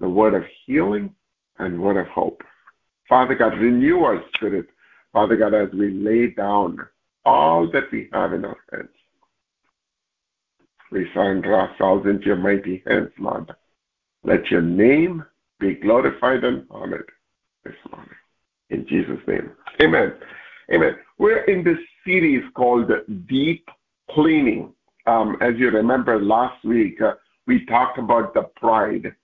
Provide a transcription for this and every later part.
the word of healing and word of hope. Father God, renew our spirit, Father God, as we lay down all that we have in our hands. We surrender ourselves into your mighty hands, Lord. Let your name be glorified and honored this morning. In Jesus' name. Amen. Amen. We're in this series called Deep Cleaning. Um, as you remember last week, uh, we talked about the pride.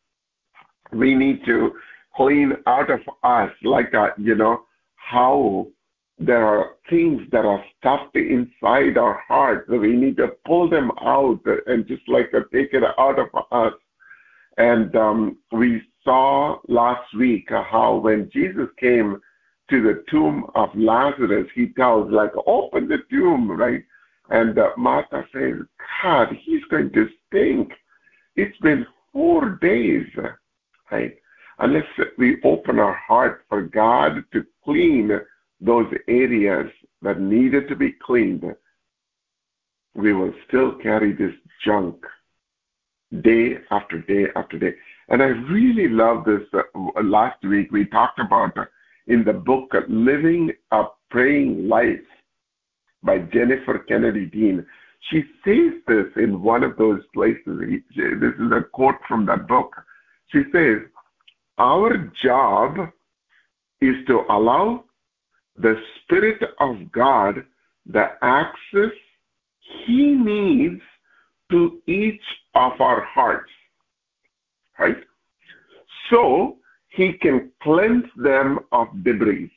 We need to clean out of us, like, uh, you know, how there are things that are stuffed inside our heart that we need to pull them out and just like take it out of us. And um, we saw last week how when Jesus came to the tomb of Lazarus, he tells, like, open the tomb, right? And uh, Martha says, God, he's going to stink. It's been four days, right? Unless we open our heart for God to clean those areas that needed to be cleaned, we will still carry this junk day after day after day. And I really love this. Uh, last week we talked about uh, in the book Living a Praying Life by Jennifer Kennedy Dean. She says this in one of those places. This is a quote from that book. She says, Our job is to allow the Spirit of God the access He needs to each of our hearts. Right? So He can cleanse them of debris.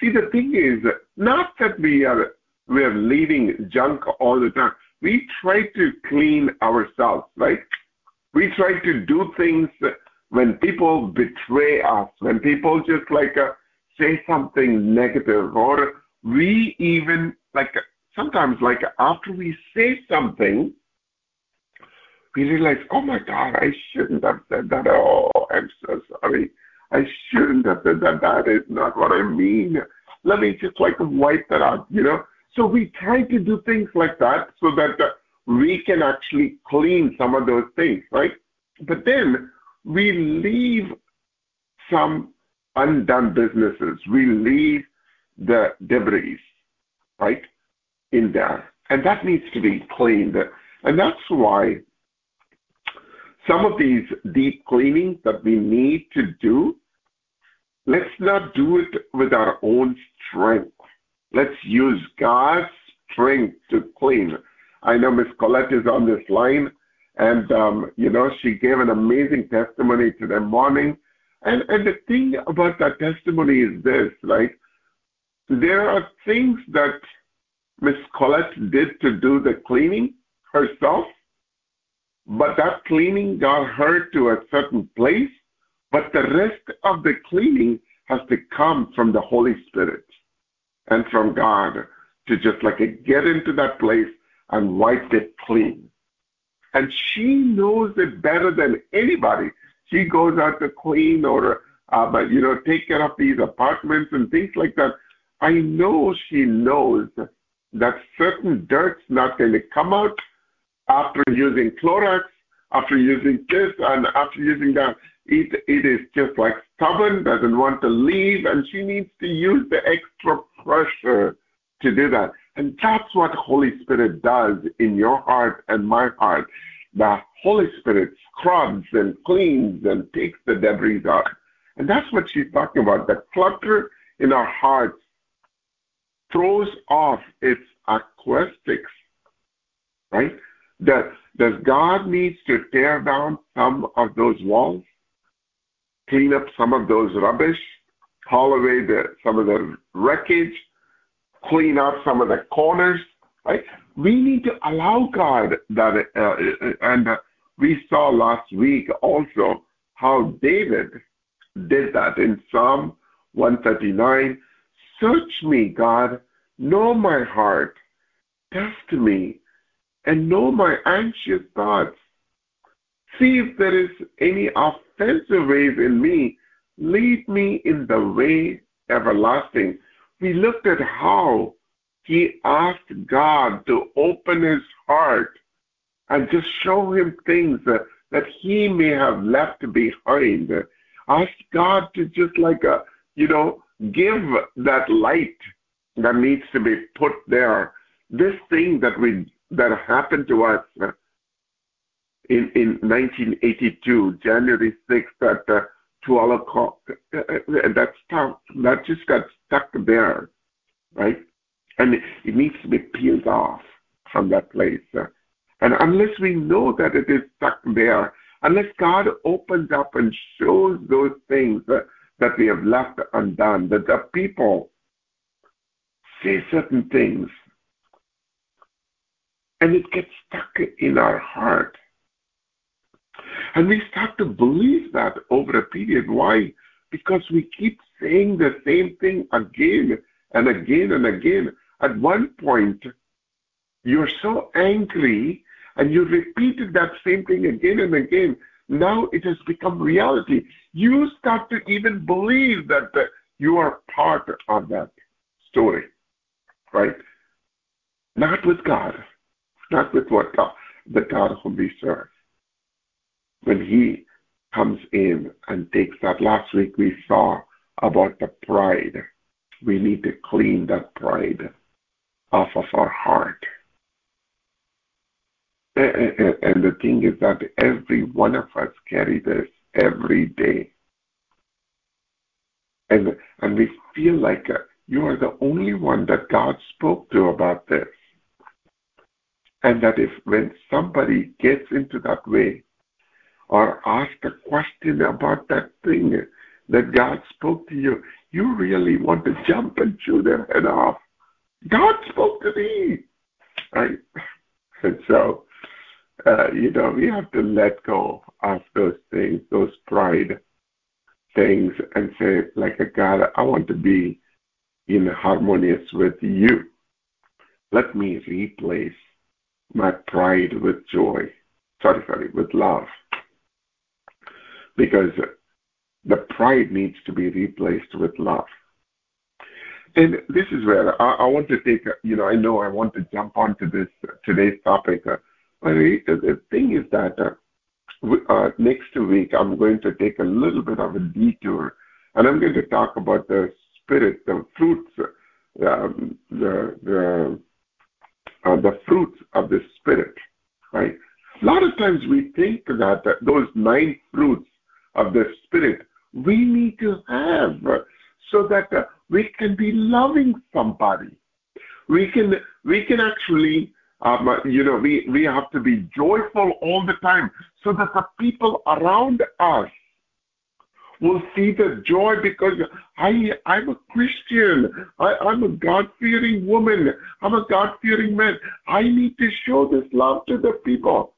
See, the thing is, not that we are we are leaving junk all the time. We try to clean ourselves, right? We try to do things when people betray us, when people just like uh, say something negative, or we even like sometimes like after we say something, we realize, oh my God, I shouldn't have said that. Oh, I'm so sorry. I shouldn't have said that. That is not what I mean. Let me just like wipe that out, you know. So we try to do things like that so that uh, we can actually clean some of those things, right? But then we leave some undone businesses. We leave the debris, right, in there. And that needs to be cleaned. And that's why some of these deep cleaning that we need to do, let's not do it with our own strength. Let's use God's strength to clean. I know Miss Colette is on this line, and um, you know she gave an amazing testimony today morning and, and the thing about that testimony is this, right? There are things that Miss Colette did to do the cleaning herself, but that cleaning got her to a certain place, but the rest of the cleaning has to come from the Holy Spirit and from God to just like get into that place and wipe it clean. And she knows it better than anybody she goes out to clean or uh, but you know take care of these apartments and things like that. I know she knows that certain dirt's not going to come out after using Clorox, after using this, and after using that. It, it is just like stubborn, doesn't want to leave, and she needs to use the extra pressure to do that. And that's what Holy Spirit does in your heart and my heart the Holy Spirit scrubs and cleans and takes the debris out. And that's what she's talking about. The clutter in our hearts throws off its acoustics, right? That does God needs to tear down some of those walls, clean up some of those rubbish, haul away the, some of the wreckage, clean up some of the corners, right? we need to allow God that, uh, and uh, we saw last week also how David did that in Psalm 139. Search me, God, know my heart, test me, and know my anxious thoughts. See if there is any offensive ways in me. Lead me in the way everlasting. We looked at how he asked God to open his heart and just show him things that, that he may have left behind. Ask God to just like, a, you know, give that light that needs to be put there. This thing that we that happened to us in in 1982, January 6th, at uh, 12 o'clock, uh, uh, that stuff that just got stuck there, right? And it, needs to be peeled off from that place. Uh, and unless we know that it is stuck there, unless God opens up and shows those things uh, that we have left undone, that the people say certain things and it gets stuck in our heart. And we start to believe that over a period. Why? Because we keep saying the same thing again and again and again. At one point, you're so angry and you repeated that same thing again and again. Now it has become reality. You start to even believe that you are part of that story, right? Not with God, not with what God, the God whom we serve. When He comes in and takes that, last week we saw about the pride. We need to clean that pride off of our heart and the thing is that every one of us carry this every day. And, and we feel like uh, you are the only one that God spoke to about this. And that if when somebody gets into that way or asks a question about that thing that God spoke to you, you really want to jump and chew their head off. God spoke to me. Right? And so uh, you know, we have to let go of those things, those pride things, and say, like a God, I want to be in harmonious with you. Let me replace my pride with joy. Sorry, sorry, with love. Because the pride needs to be replaced with love. And this is where I, I want to take, you know, I know I want to jump onto this today's topic. Uh, the thing is that uh, uh, next week I'm going to take a little bit of a detour, and I'm going to talk about the spirit, the fruits, um, the the uh, the fruits of the spirit, right? A lot of times we think that uh, those nine fruits of the spirit we need to have so that uh, we can be loving somebody. We can we can actually um, you know, we, we have to be joyful all the time so that the people around us will see the joy because I, I'm a Christian. I, I'm a God fearing woman. I'm a God fearing man. I need to show this love to the people.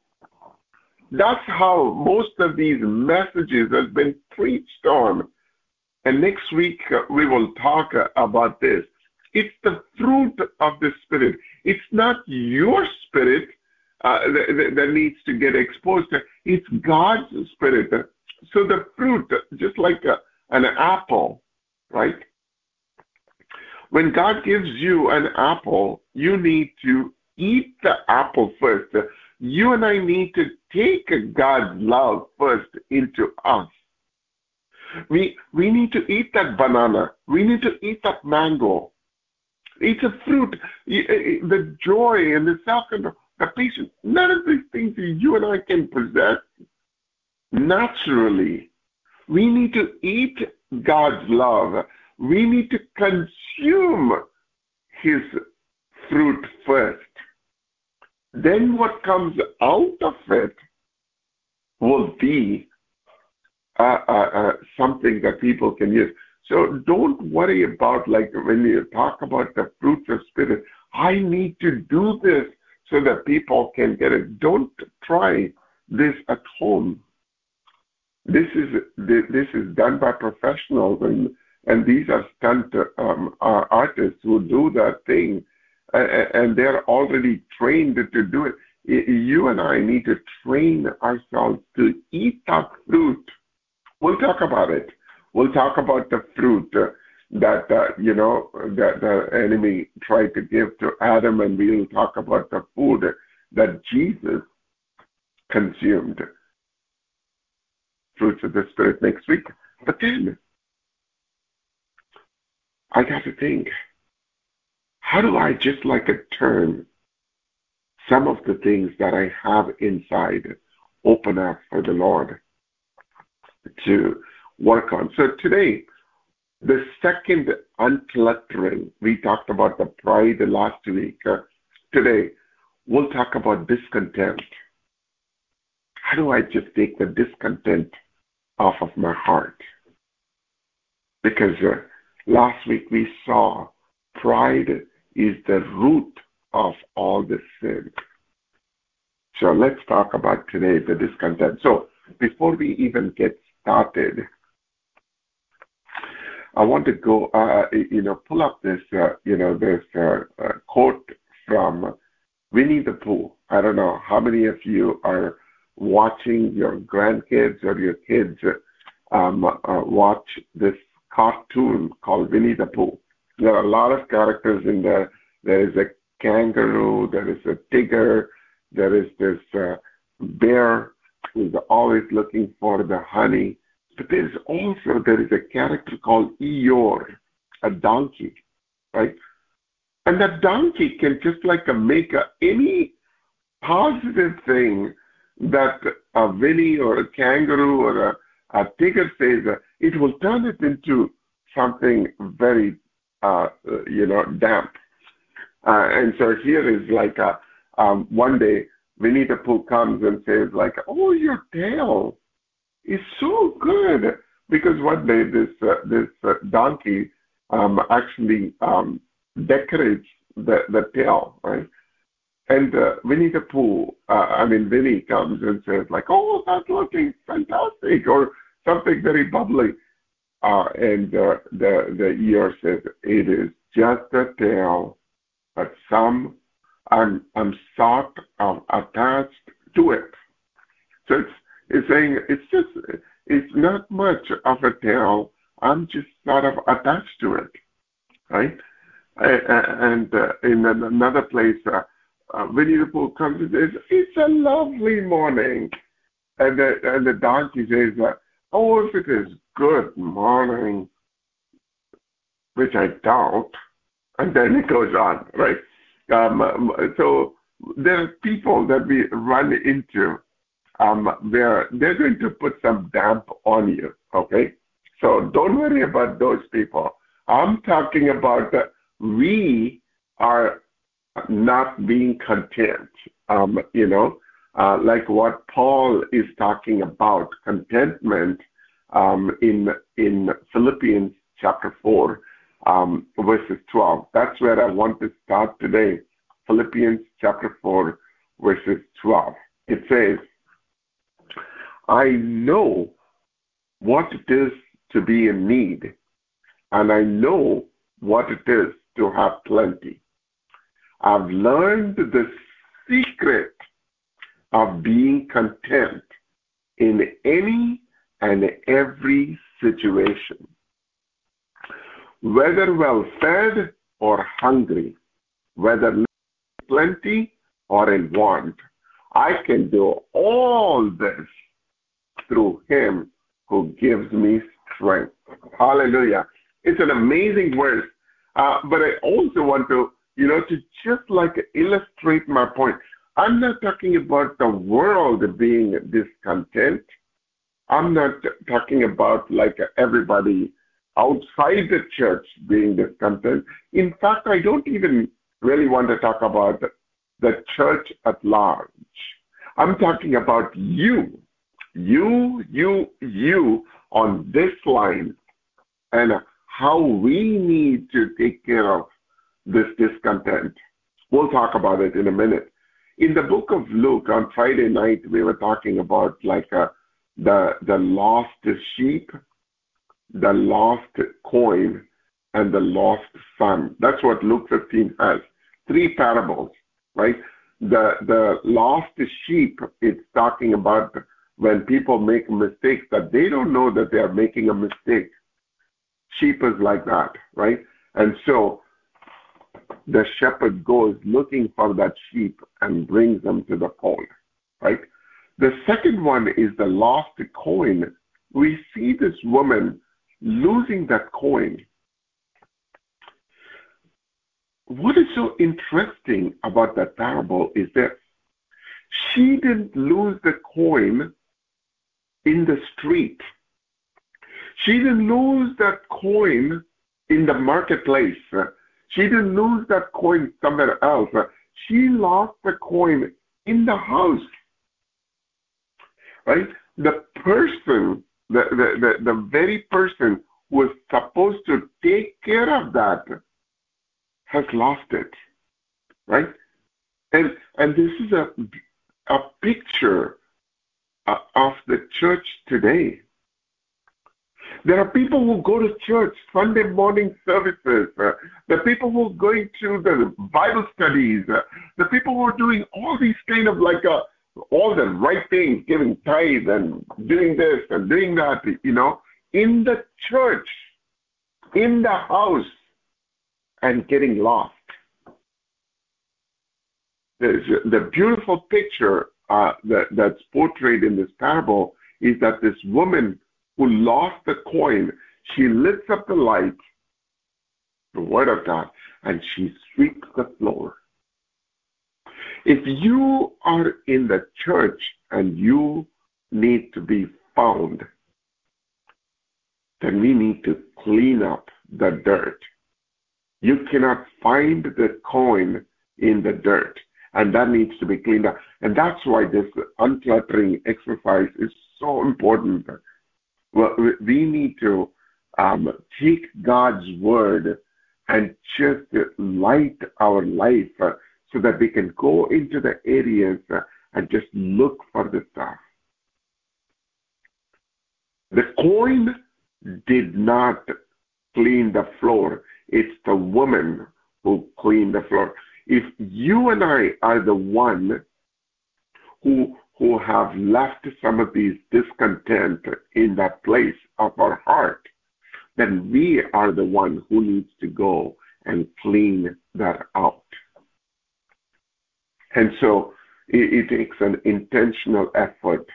That's how most of these messages have been preached on. And next week uh, we will talk uh, about this. It's the fruit of the Spirit. It's not your spirit uh, that, that, needs to get exposed. It's God's spirit. So the fruit, just like a, an apple, right? When God gives you an apple, you need to eat the apple first. You and I need to take God's love first into us. We, we need to eat that banana. We need to eat that mango. It's a fruit. Eh, eh, the joy and the self-control, the patience, none of these things you and I can possess naturally. We need to eat God's love. We need to consume His fruit first. Then what comes out of it will be uh, uh, uh, something that people can use. So don't worry about like when you talk about the fruits of spirit, I need to do this so that people can get it. Don't try this at home. This is this is done by professionals, and and these are stunt um, artists who do that thing, and they're already trained to do it. You and I need to train ourselves to eat that fruit. We'll talk about it We'll talk about the fruit that uh, you know that the enemy tried to give to Adam, and we'll talk about the food that Jesus consumed. fruits of the Spirit next week. But then I got to think, how do I just like a turn some of the things that I have inside open up for the Lord to work on? So today, the second uncluttering, we talked about the pride last week. Uh, today, we'll talk about discontent. How do I just take the discontent off of my heart? Because uh, last week we saw pride is the root of all the sin. So let's talk about today the discontent. So before we even get started, I want to go, uh, you know, pull up this, uh, you know, this uh, uh, quote from Winnie the Pooh. I don't know how many of you are watching your grandkids or your kids um, uh, watch this cartoon called Winnie the Pooh. There are a lot of characters in there. There is a kangaroo, there is a tiger, there is this uh, bear who's always looking for the honey. But there's also there is a character called Eeyore, a donkey, right? And that donkey can just like make a, any positive thing that a Winnie or a kangaroo or a, a tiger says, uh, it will turn it into something very, uh, you know, damp. Uh, and so here is like a, um, one day Winnie the Pooh comes and says like, oh, your tail is so good. Because one day this, uh, this uh, donkey um, actually um, decorates the, the tail, right? And uh, Winnie the Pooh, uh, I mean, Winnie comes and says like, oh, that's looking fantastic, or something very bubbly. Uh, and uh, the the Eeyore says, it is just a tail, but some I'm I'm sort of attached to it. So it's it's saying it's just it's not much of a tail. I'm just sort of attached to it, right? And uh, in another place, uh, uh, Winnie the Pooh comes and says, "It's a lovely morning," and the and the donkey says, "Oh, if it is good morning," which I doubt, and then it goes on, right? Um, um, so there are people that we run into um, where they're going to put some damp on you, okay? So don't worry about those people. I'm talking about that we are not being content, um, you know, uh, like what Paul is talking about, contentment um, in in Philippians chapter 4 um, verses 12. That's where I want to start today. Philippians chapter 4, verses 12. It says, I know what it is to be in need, and I know what it is to have plenty. I've learned the secret of being content in any and every situation whether well fed or hungry, whether plenty or in want. I can do all this through him who gives me strength. Hallelujah. It's an amazing verse. Uh, but I also want to, you know, to just like illustrate my point. I'm not talking about the world being discontent. I'm not talking about like everybody outside the church being discontent. In fact, I don't even really want to talk about the church at large. I'm talking about you, you, you, you on this line and how we need to take care of this discontent. We'll talk about it in a minute. In the book of Luke on Friday night, we were talking about like uh, the the lost sheep the lost coin and the lost son. That's what Luke 15 has. Three parables, right? The the lost sheep, it's talking about when people make mistakes that they don't know that they are making a mistake. Sheep is like that, right? And so the shepherd goes looking for that sheep and brings them to the fold, right? The second one is the lost coin we see this woman losing that coin. What is so interesting about that parable is that she didn't lose the coin in the street. She didn't lose that coin in the marketplace. She didn't lose that coin somewhere else. She lost the coin in the house. Right? The person, the, the, the, the very person who was supposed to take care of that has lost it. Right? And and this is a a picture uh, of the church today. There are people who go to church, Sunday morning services. Uh, the people who are going to the Bible studies. Uh, the people who are doing all these kind of like uh, all the right things, giving tithe and doing this and doing that, you know, in the church, in the house, and getting lost. There's the beautiful picture uh, that, that's portrayed in this parable is that this woman who lost the coin, she lifts up the light, the word of God, and she sweeps the floor. If you are in the church and you need to be found, then we need to clean up the dirt. You cannot find the coin in the dirt, and that needs to be cleaned up. And that's why this uncluttering exercise is so important. We need to um, take God's word and just light our life uh, so that we can go into the areas uh, and just look for the stuff. The coin did not clean the floor. It's the woman who cleaned the floor. If you and I are the one who who have left some of these discontent in that place of our heart, then we are the one who needs to go and clean that out. And so it, it takes an intentional effort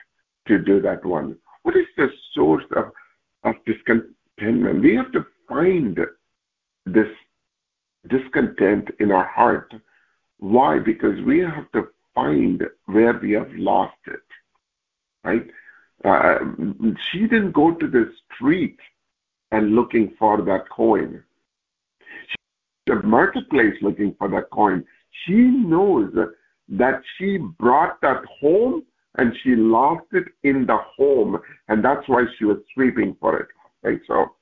to do that one. What is the source of, of discontentment? We have to find this discontent in our heart. Why? Because we have to find where we have lost it, right? Uh, she didn't go to the street and looking for that coin. She the marketplace looking for that coin. She knows that she brought that home and she lost it in the home, and that's why she was sweeping for it. Right? So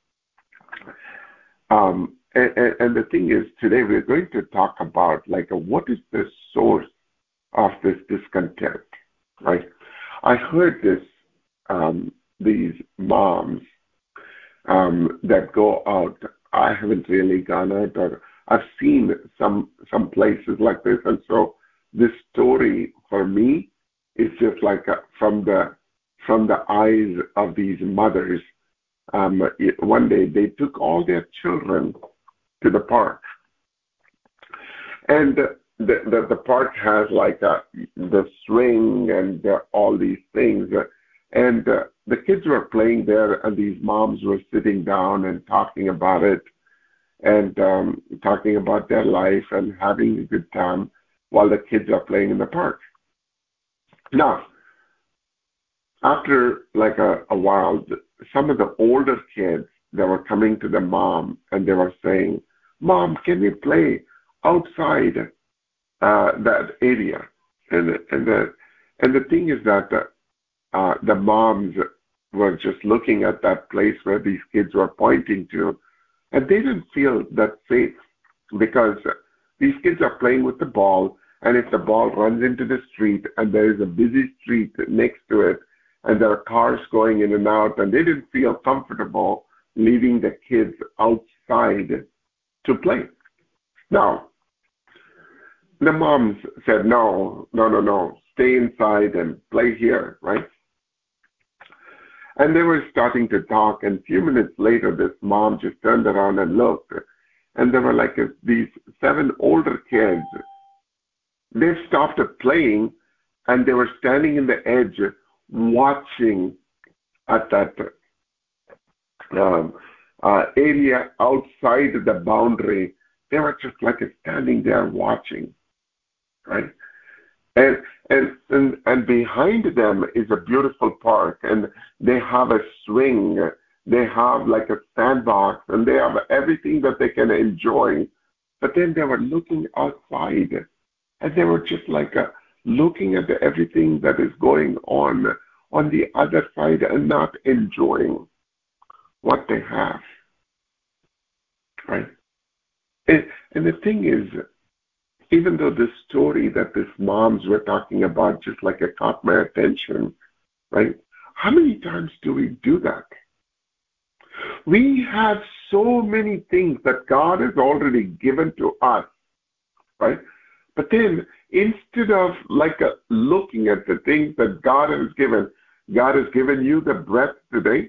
um, and, and, the thing is, today we're going to talk about like what is the source of this discontent, right? I heard this um, these moms um, that go out. I haven't really gone out, or I've seen some some places like this, and so this story for me is just like a, from the from the eyes of these mothers um, one day they took all their children to the park. And the, the, the park has like a, the swing and uh, all these things. And uh, the kids were playing there, and these moms were sitting down and talking about it and um, talking about their life and having a good time while the kids are playing in the park. Now, after like a, a while, some of the older kids that were coming to the mom and they were saying, Mom, can we play outside uh, that area? And and the and the thing is that the, uh, the moms were just looking at that place where these kids were pointing to, and they didn't feel that safe because these kids are playing with the ball, and if the ball runs into the street and there is a busy street next to it, and there are cars going in and out, and they didn't feel comfortable leaving the kids outside to play. Now, the moms said, no, no, no, no, stay inside and play here, right? And they were starting to talk, and a few minutes later, this mom just turned around and looked, and there were like these seven older kids. They stopped playing, and they were standing in the edge watching at that um, uh, area outside the boundary. They were just like standing there watching, right? And, and and and behind them is a beautiful park, and they have a swing, they have like a sandbox, and they have everything that they can enjoy. But then they were looking outside, and they were just like a, looking at everything that is going on on the other side and not enjoying what they have. Right? And, and the thing is, even though this story that these moms were talking about just like it caught my attention, right? How many times do we do that? We have so many things that God has already given to us, right? But then instead of like a, looking at the things that God has given, God has given you the breath today,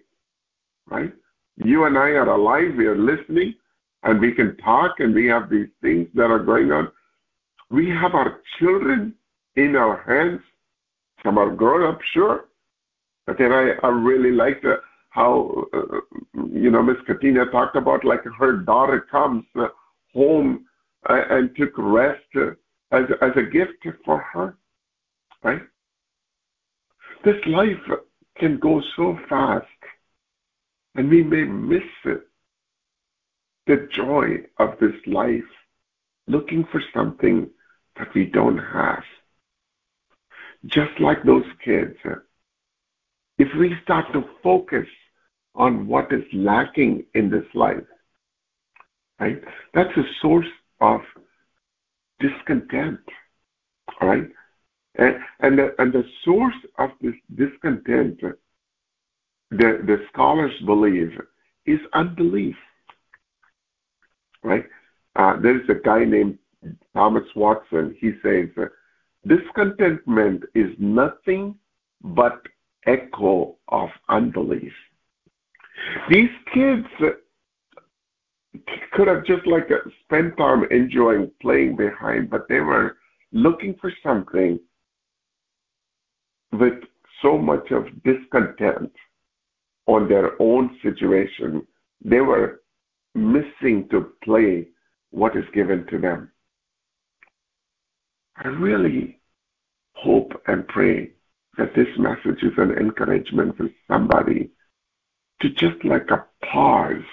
right? You and I are alive, we are listening, and we can talk, and we have these things that are going on. We have our children in our hands. Some are grown up, sure. But then I, I really like the, how, uh, you know, Miss Katina talked about like her daughter comes uh, home uh, and took rest uh, as, as a gift for her, right? This life can go so fast and we may miss it, the joy of this life, looking for something that we don't have. Just like those kids, if we start to focus on what is lacking in this life, right, that's a source of discontent, all right? And, and, the, and the source of this discontent, the, the scholars believe, is unbelief, right? Uh, there's a guy named Thomas Watson. He says, discontentment is nothing but echo of unbelief. These kids could have just like spent time enjoying playing behind, but they were looking for something with so much of discontent on their own situation, they were missing to play what is given to them. I really hope and pray that this message is an encouragement for somebody to just like a pause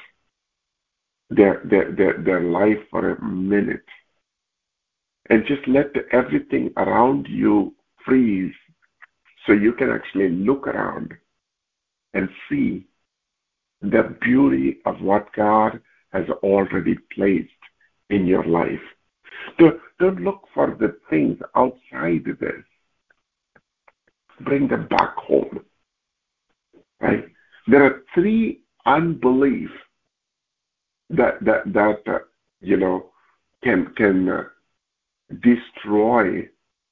their, their, their, their life for a minute and just let everything around you freeze so you can actually look around and see the beauty of what God has already placed in your life. Don't, don't look for the things outside this. Bring them back home. Right? There are three unbelief that that that uh, you know can can uh, destroy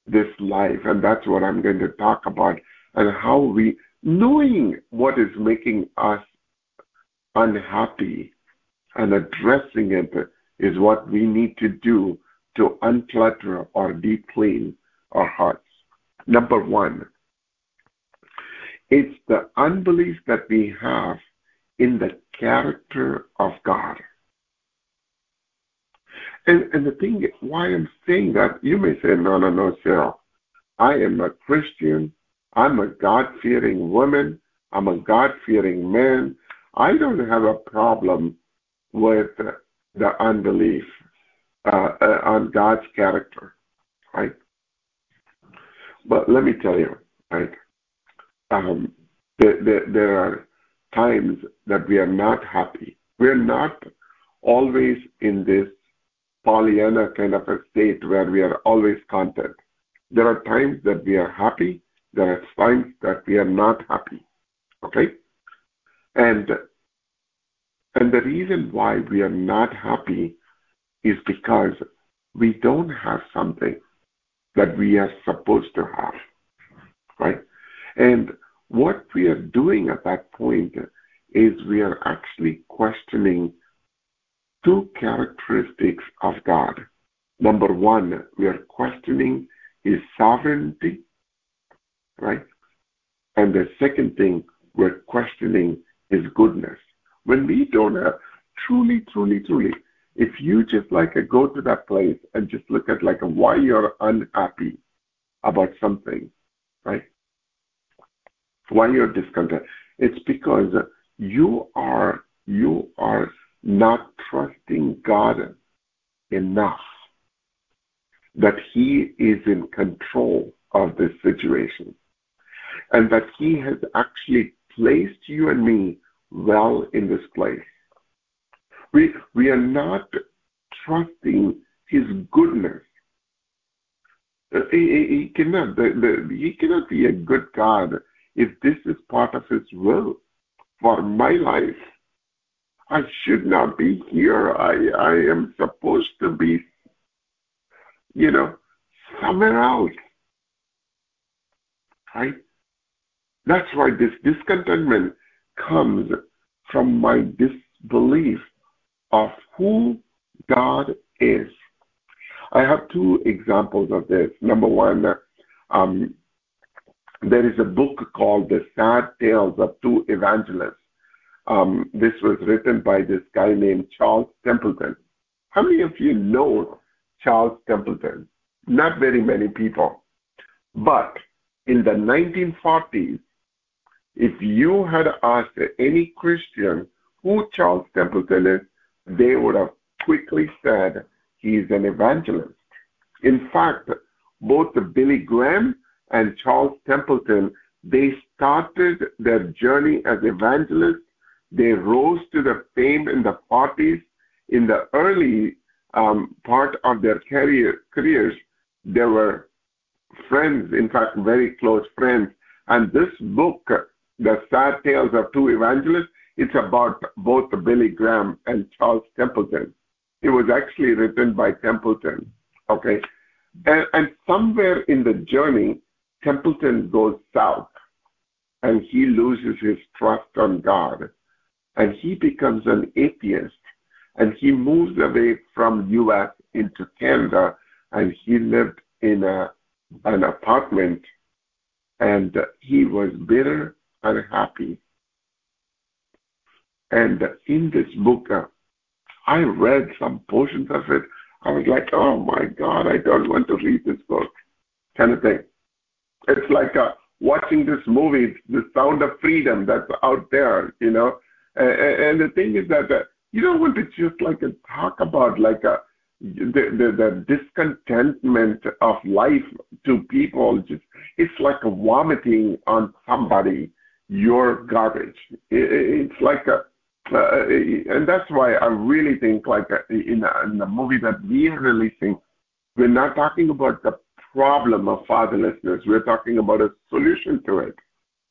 this life, and that's what I'm going to talk about, and how we, knowing what is making us unhappy and addressing it is what we need to do to unclutter or deep clean our hearts. Number one, it's the unbelief that we have in the character of God. And, and the thing, why I'm saying that, you may say, no, no, no, Sarah. I am a Christian. I'm a God-fearing woman. I'm a God-fearing man. I don't have a problem with the unbelief uh, uh, on God's character, right? But let me tell you, right? Um, there, there, there are times that we are not happy. We're not always in this Pollyanna kind of a state where we are always content. There are times that we are happy. There are times that we are not happy. Okay? And and the reason why we are not happy is because we don't have something that we are supposed to have. Right? And what we are doing at that point is we are actually questioning two characteristics of God. Number one, we are questioning his sovereignty, right? And the second thing, we're questioning his goodness. when we don't have truly, truly, truly, like go to that place and just look at like why you're unhappy about something, right? Why you're discontent, it's because you are you are not trusting God enough that He is in control of this situation and that He has actually placed you and me well in this place. We, we are not trusting His goodness. Uh, he, he, cannot, he cannot be a good God if this is part of His will for my life. I should not be here. I, I am supposed to be, you know, somewhere else. Right? That's why this discontentment comes from my disbelief of who God is. I have two examples of this. Number one, um, there is a book called The Sad Tales of Two Evangelists. Um, this was written by this guy named Charles Templeton. How many of you know Charles Templeton? Not very many people. But in the 1940s, if you had asked any Christian who Charles Templeton is, they would have quickly said he's an evangelist. In fact, both Billy Graham and Charles Templeton, they started their journey as evangelists. They rose to the fame in the 40s. In the early um, part of their career, careers, they were friends, in fact, very close friends. And this book, The Sad Tales of Two Evangelists, it's about both Billy Graham and Charles Templeton. It was actually written by Templeton. Okay. And, and somewhere in the journey, Templeton goes south and he loses his trust on God and he becomes an atheist and he moves away from US into Canada and he lived in a, an apartment and he was bitter, and happy. And in this book, uh, I read some portions of it. I was like, oh my God, I don't want to read this book, kind of thing. It's like uh, watching this movie, The Sound of Freedom that's out there, you know. And, and the thing is that uh, you don't want to just like talk about like uh, the, the, the discontentment of life to people. Just it's like vomiting on somebody your garbage. It, it's like a uh, and that's why I really think like uh, in, in the movie that we are releasing, we're not talking about the problem of fatherlessness. We're talking about a solution to it,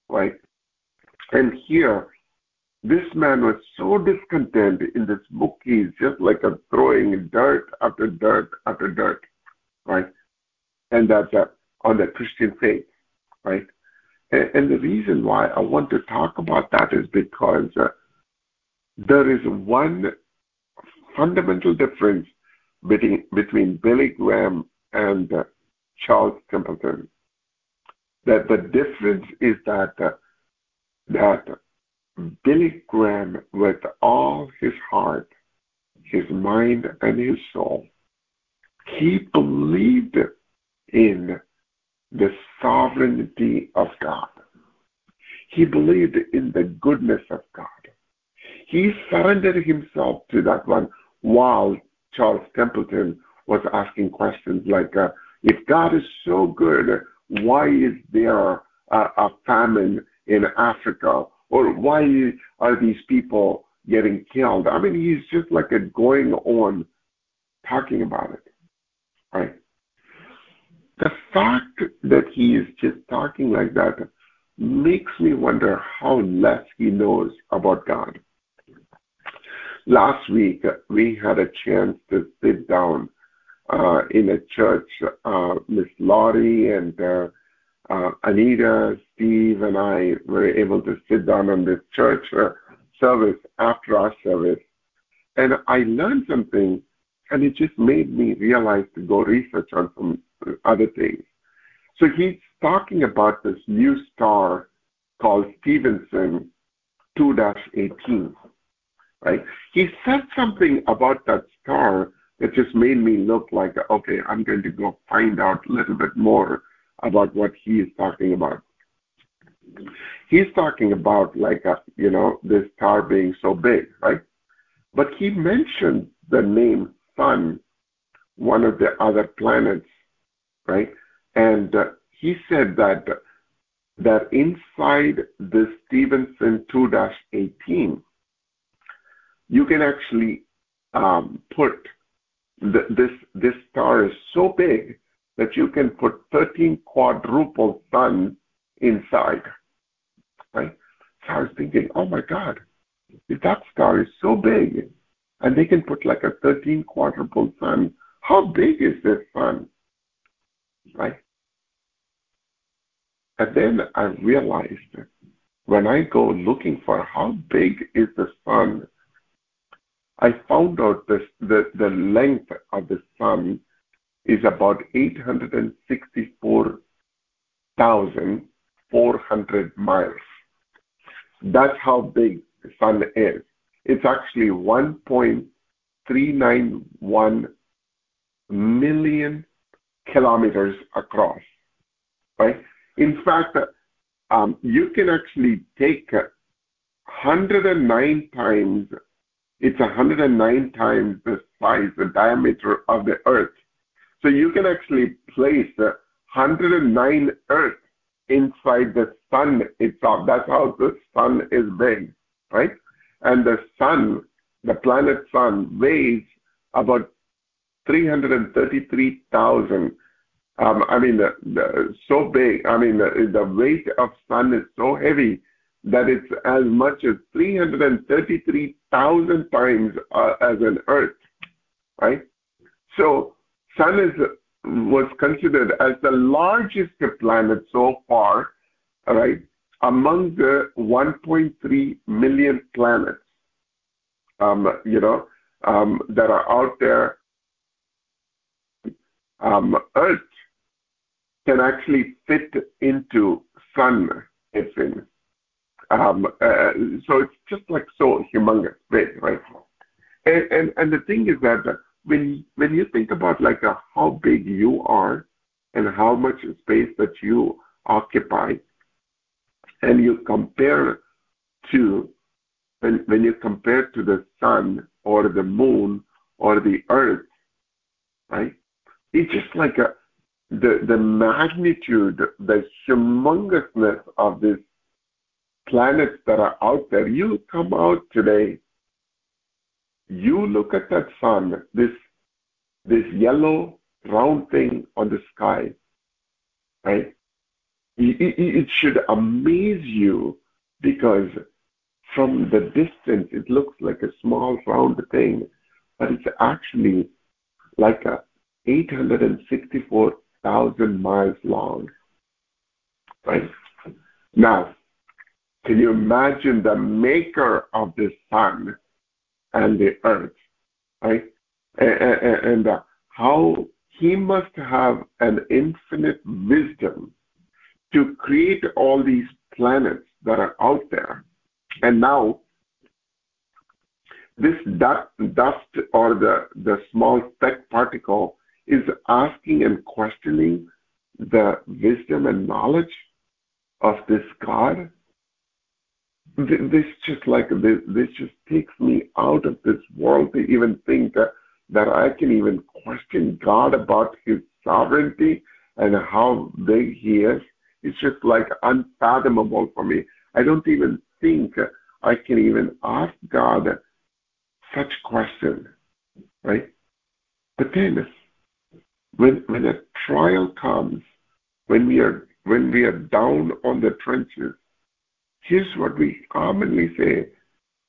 right? And here, this man was so discontent in this book. He's just like a throwing dirt after dirt after dirt, right? And that's uh, on the Christian faith, right? And, and, the reason why I want to talk about that is because uh, there is one fundamental difference between, between Billy Graham and uh, Charles Templeton. That the difference is that uh, that Billy Graham, with all his heart, his mind, and his soul, he believed in the sovereignty of God. He believed in the goodness of God. He surrendered himself to that one while Charles Templeton was asking questions like, uh, if God is so good, why is there a, a famine in Africa? Or why are these people getting killed? I mean, he's just like a going on talking about it, right? The fact that he is just talking like that makes me wonder how less he knows about God. Last week, we had a chance to sit down uh, in a church. Uh, Miss Laurie and uh, uh, Anita, Steve, and I were able to sit down on this church uh, service after our service. And I learned something, and it just made me realize to go research on some other things. So he's talking about this new star called Stephenson 2 18 right? He said something about that star that just made me look like, okay, I'm going to go find out a little bit more about what he is talking about. He's talking about like, a, you know, this star being so big, right? But he mentioned the name Sun, one of the other planets, right? And uh, he said that that inside this Stephenson 2-18, you can actually um, put this this star is so big that you can put 13 quadruple suns inside. Right? So I was thinking, oh my God, if that star is so big, and they can put like a 13 quadruple sun, how big is this sun? Right? And then I realized when I go looking for how big is the sun, I found out this, the, the length of the sun is about 864,400 miles. That's how big the sun is. It's actually 1.391 million kilometers across, right? In fact, um, you can actually take 109 times, it's 109 times the size, the diameter of the Earth. So you can actually place 109 Earth inside the sun itself. That's how the sun is big, right? And the sun, the planet sun, weighs about 333,000 um, I mean, the, the, so big. I mean, the, the weight of sun is so heavy that it's as much as 333,000 times uh, as an Earth, right? So, sun is was considered as the largest planet so far, right, among the 1.3 million planets, um, you know, um, that are out there. Um, Earth can actually fit into sun it's in. Um, uh, so it's just like so humongous big, right? And, the thing is that when when you think about like a, how big you are and how much space that you occupy, and you compare to when when you compare to the sun or the moon or the earth, right? It's just like the, magnitude, the humongousness of these planets that are out there. You come out today, you look at that sun, this this yellow round thing on the sky, right? It, should amaze you because from the distance it looks like a small round thing, but it's actually like a 864 thousand miles long. Right? Now, can you imagine the maker of the sun and the earth? Right? And, and uh, how he must have an infinite wisdom to create all these planets that are out there. And now, this dust or the, the small speck particle is asking and questioning the wisdom and knowledge of this God. This just like this, this just takes me out of this world to even think that, that I can even question God about his sovereignty and how big he is. It's just like unfathomable for me. I don't even think I can even ask God such question, right? But then when when a trial comes, when we are when we are down on the trenches, here's what we commonly say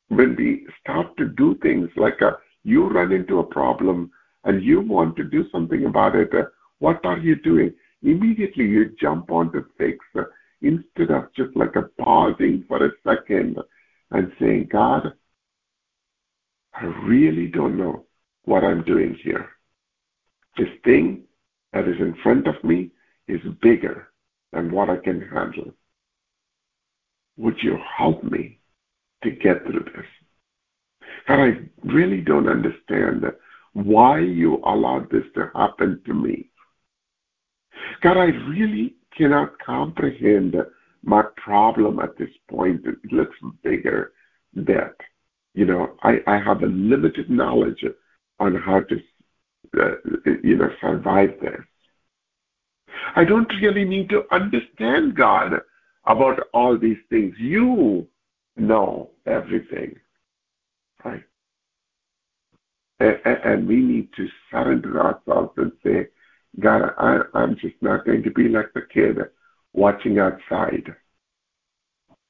when we start to do things like uh, you run into a problem and you want to do something about it. Uh, what are you doing? Immediately you jump on to fix uh, instead of just like a pausing for a second and saying, God, I really don't know what I'm doing here. This thing that is in front of me is bigger than what I can handle. Would you help me to get through this? God, I really don't understand why you allowed this to happen to me. God, I really cannot comprehend my problem at this point. It looks bigger that, you know, I, I have a limited knowledge on how to, uh, you know, survive this. I don't really need to understand God about all these things. You know everything, right? And, we need to surrender ourselves and say, God, I, I'm just not going to be like the kid watching outside.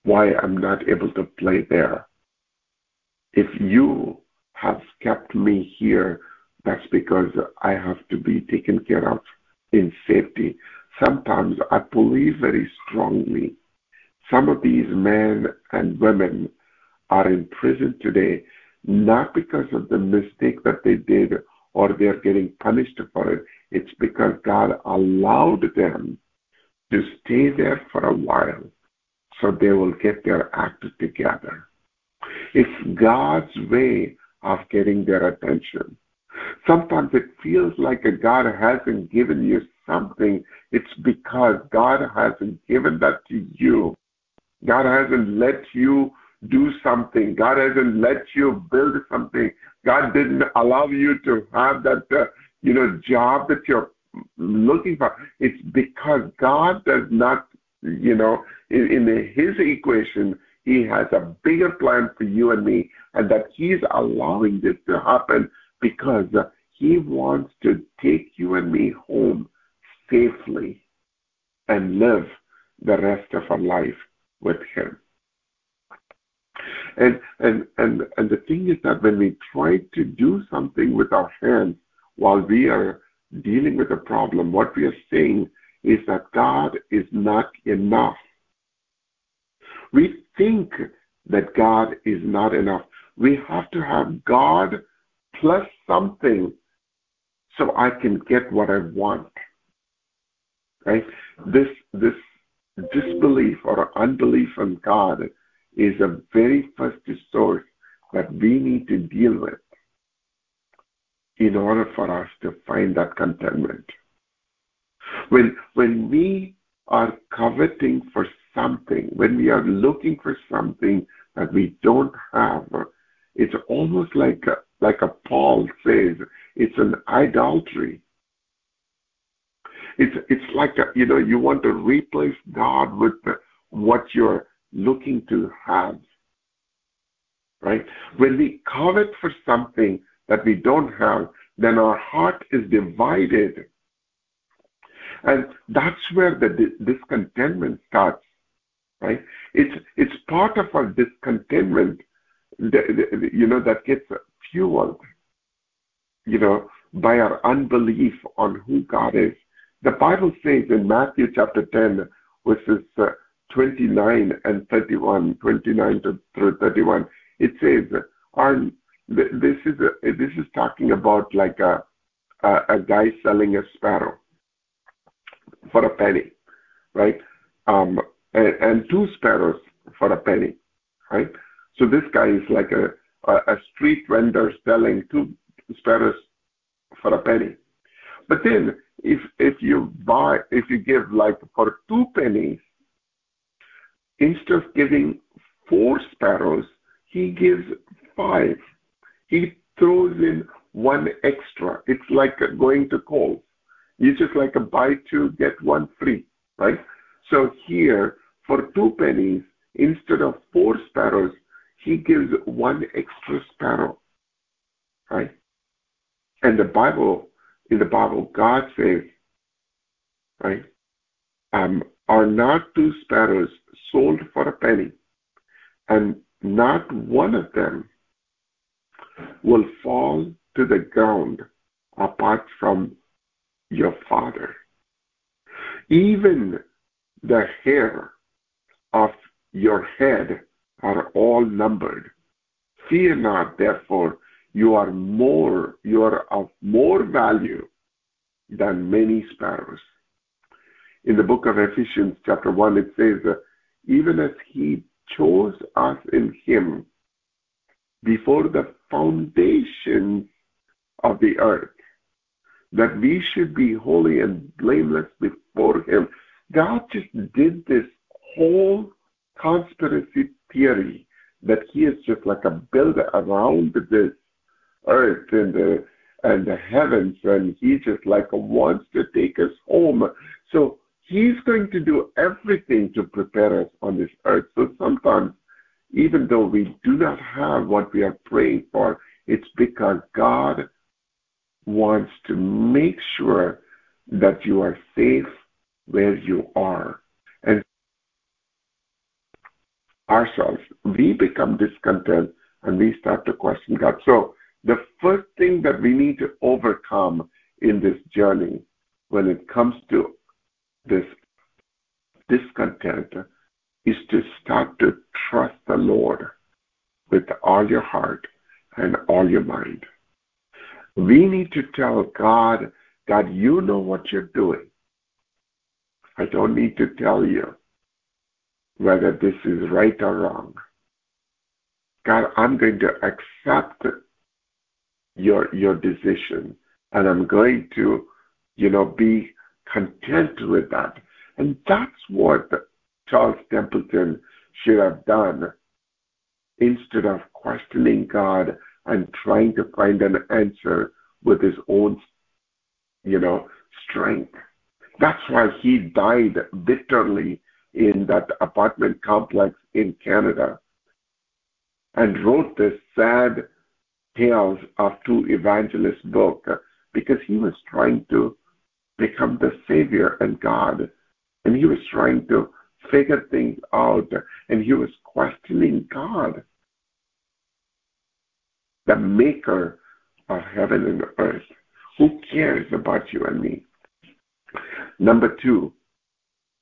Why I'm not able to play there. If you have kept me here, that's because I have to be taken care of in safety. Sometimes I believe very strongly some of these men and women are in prison today not because of the mistake that they did or they're getting punished for it. It's because God allowed them to stay there for a while so they will get their act together. It's God's way of getting their attention. Sometimes it feels like God hasn't given you something. It's because God hasn't given that to you. God hasn't let you do something. God hasn't let you build something. God didn't allow you to have that, uh, you know, job that you're looking for. It's because God does not, you know, in, in his equation, he has a bigger plan for you and me, and that he's allowing this to happen because he wants to take you and me home safely and live the rest of our life with him. And and and and the thing is that when we try to do something with our hands while we are dealing with a problem, what we are saying is that God is not enough. We think that God is not enough. We have to have God plus something so I can get what I want. Right? This this disbelief or unbelief in God is the very first source that we need to deal with in order for us to find that contentment. When, when we are coveting for something, when we are looking for something that we don't have, it's almost like like a Paul says, it's an idolatry. It's it's like a, you know you want to replace God with what you're looking to have. Right? When we covet for something that we don't have, then our heart is divided. And that's where the discontentment starts. Right? It's it's part of our discontentment, you know, that gets fueled, you know, by our unbelief on who God is. The Bible says in Matthew chapter 10, verses uh, 29 and 31, 29 to through 31, it says, this is a, this is talking about like a, a, a guy selling a sparrow for a penny, right? Um, and, and two sparrows for a penny, right? So this guy is like a, a, a street vendor selling two sparrows for a penny. But then if if you buy if you give like for two pennies, instead of giving four sparrows, he gives five. He throws in one extra. It's like going to Kohl's. You just like a buy two, get one free, right? So here, for two pennies, instead of four sparrows, he gives one extra sparrow, right? And the Bible, in the Bible, God says, right, um, are not two sparrows sold for a penny, and not one of them will fall to the ground apart from your Father. Even the hair of your head are all numbered. Fear not, therefore, you are more, you are of more value than many sparrows. In the book of Ephesians, chapter 1, it says, Even as he chose us in him before the foundation of the earth that we should be holy and blameless before him. God just did this whole conspiracy theory that he is just like a builder around this earth and the and the heavens and he just like wants to take us home. So he's going to do everything to prepare us on this earth. So sometimes even though we do not have what we are praying for, it's because God wants to make sure that you are safe where you are. And ourselves, we become discontent and we start to question God. So the first thing that we need to overcome in this journey when it comes to this discontent is to start to trust the Lord with all your heart and all your mind. We need to tell God, God, you know what you're doing. I don't need to tell you whether this is right or wrong. God, I'm going to accept your your decision and I'm going to, you know, be content with that. And that's what Charles Templeton should have done instead of questioning God and trying to find an answer with his own, you know, strength. That's why he died bitterly in that apartment complex in Canada and wrote this sad of two evangelist book because he was trying to become the savior and God and he was trying to figure things out and he was questioning God the maker of heaven and earth, who cares about you and me? Number two,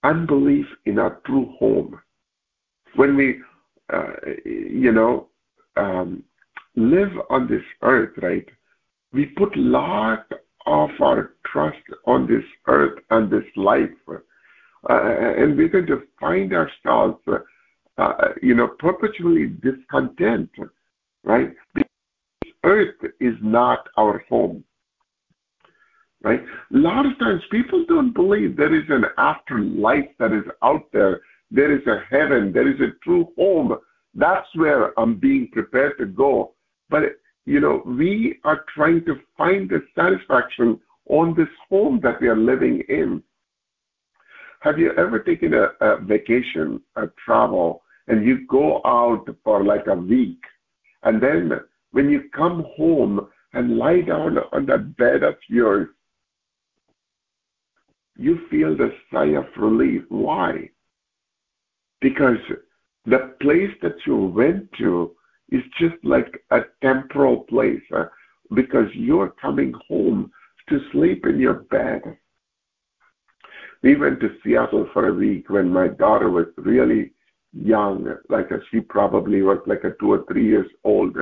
unbelief in our true home. When we, uh, you know, um, live on this earth, right, we put lot of our trust on this earth and this life. Uh, and we're going to find ourselves, uh, you know, perpetually discontent, right? This earth is not our home. Right? A lot of times people don't believe there is an afterlife that is out there. There is a heaven. There is a true home. That's where I'm being prepared to go. But, you know, we are trying to find the satisfaction on this home that we are living in. Have you ever taken a, a vacation, a travel, and you go out for like a week, and then when you come home and lie down on that bed of yours, you feel the sigh of relief. Why? Because the place that you went to is just like a temporal place uh, because you're coming home to sleep in your bed. We went to Seattle for a week when my daughter was really young, like she probably was like a two or three years old.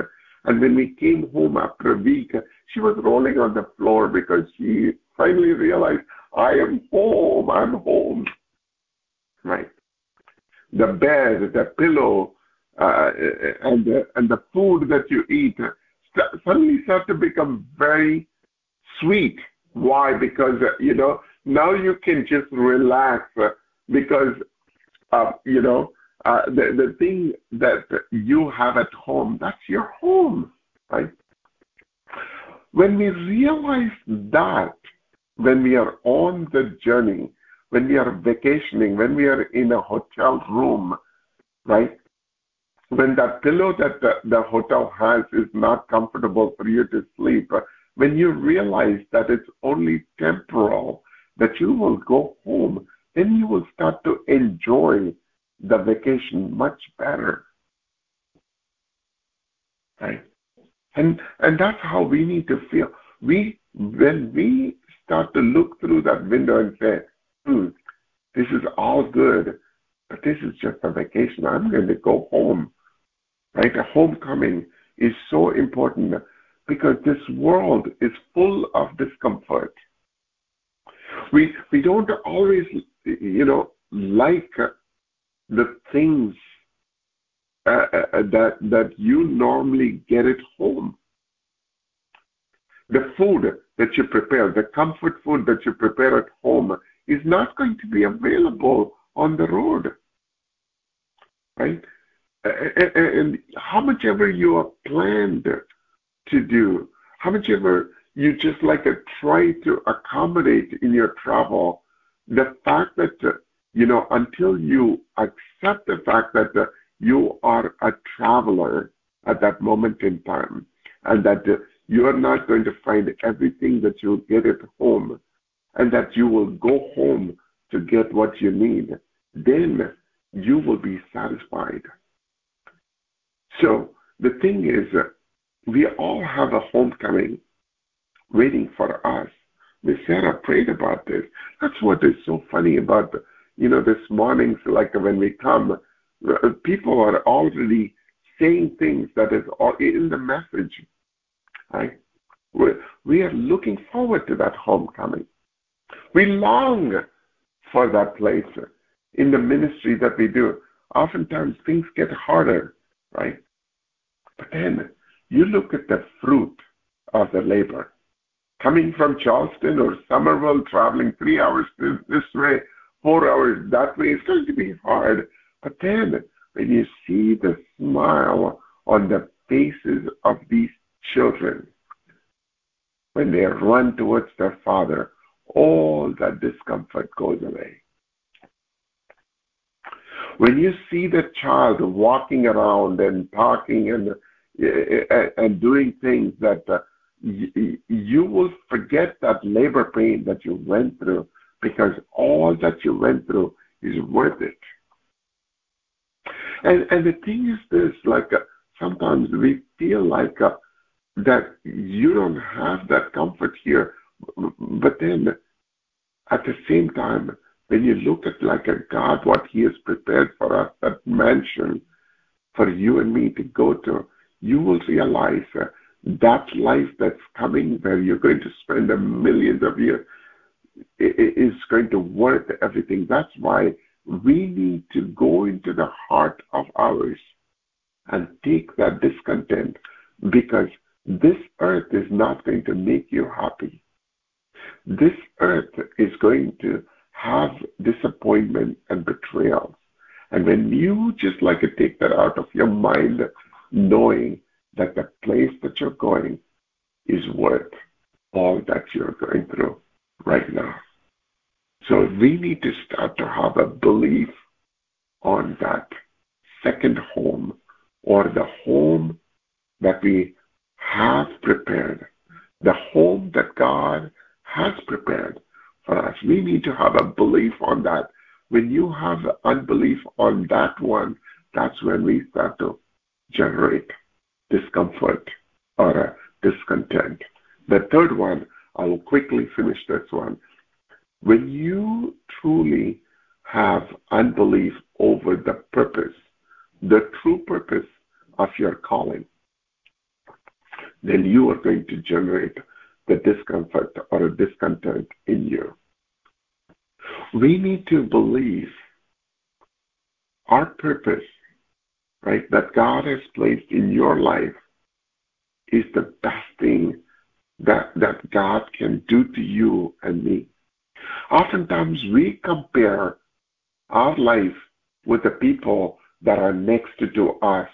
And when we came home after a week, she was rolling on the floor because she finally realized, I am home, I'm home. Right. The bed, the pillow, uh, and, the, and the food that you eat suddenly start to become very sweet. Why? Because, uh, you know, now you can just relax uh, because, uh, you know, uh, the, the thing that you have at home, that's your home, right? When we realize that, when we are on the journey, when we are vacationing, when we are in a hotel room, right? When that pillow that the, the hotel has is not comfortable for you to sleep, when you realize that it's only temporal, that you will go home, then you will start to enjoy the vacation much better. Right? And and that's how we need to feel. We when we start to look through that window and say, hmm, this is all good, but this is just a vacation. I'm going to go home. Right? A homecoming is so important because this world is full of discomfort. We we don't always you know like the things uh, uh, that that you normally get at home. The food that you prepare, the comfort food that you prepare at home, is not going to be available on the road, right? And how much ever you are planned to do, how much ever you just like to try to accommodate in your travel, the fact that, you know, until you accept the fact that you are a traveler at that moment in time and that you are not going to find everything that you get at home and that you will go home to get what you need, then you will be satisfied. So the thing is, uh, we all have a homecoming waiting for us. Miss Sarah prayed about this. That's what is so funny about, you know, this mornings, like when we come, uh, people are already saying things that is all in the message. Right? We are looking forward to that homecoming. We long for that place in the ministry that we do. Oftentimes things get harder, right? But then you look at the fruit of the labor. Coming from Charleston or Summerville, traveling three hours this way, four hours that way, it's going to be hard. But then when you see the smile on the faces of these children, when they run towards their father, all that discomfort goes away. When you see the child walking around and talking and and doing things that uh, you will forget that labor pain that you went through because all that you went through is worth it. And and the thing is this, like uh, sometimes we feel like uh, that you don't have that comfort here, but then at the same time, when you look at like a God, what He has prepared for us, that mansion for you and me to go to, you will realize uh, that life that's coming where you're going to spend a millions of years is going to worth everything. That's why we need to go into the heart of ours and take that discontent because this earth is not going to make you happy. This earth is going to have disappointment and betrayal. And when you just like to take that out of your mind knowing that the place that you're going is worth all that you're going through right now. So we need to start to have a belief on that second home or the home that we have prepared, the home that God has prepared for us. We need to have a belief on that. When you have unbelief on that one, that's when we start to generate discomfort or discontent. The third one, I will quickly finish this one. When you truly have unbelief over the purpose, the true purpose of your calling, then you are going to generate the discomfort or discontent in you. We need to believe our purpose right, that God has placed in your life is the best thing that, that God can do to you and me. Oftentimes we compare our life with the people that are next to us.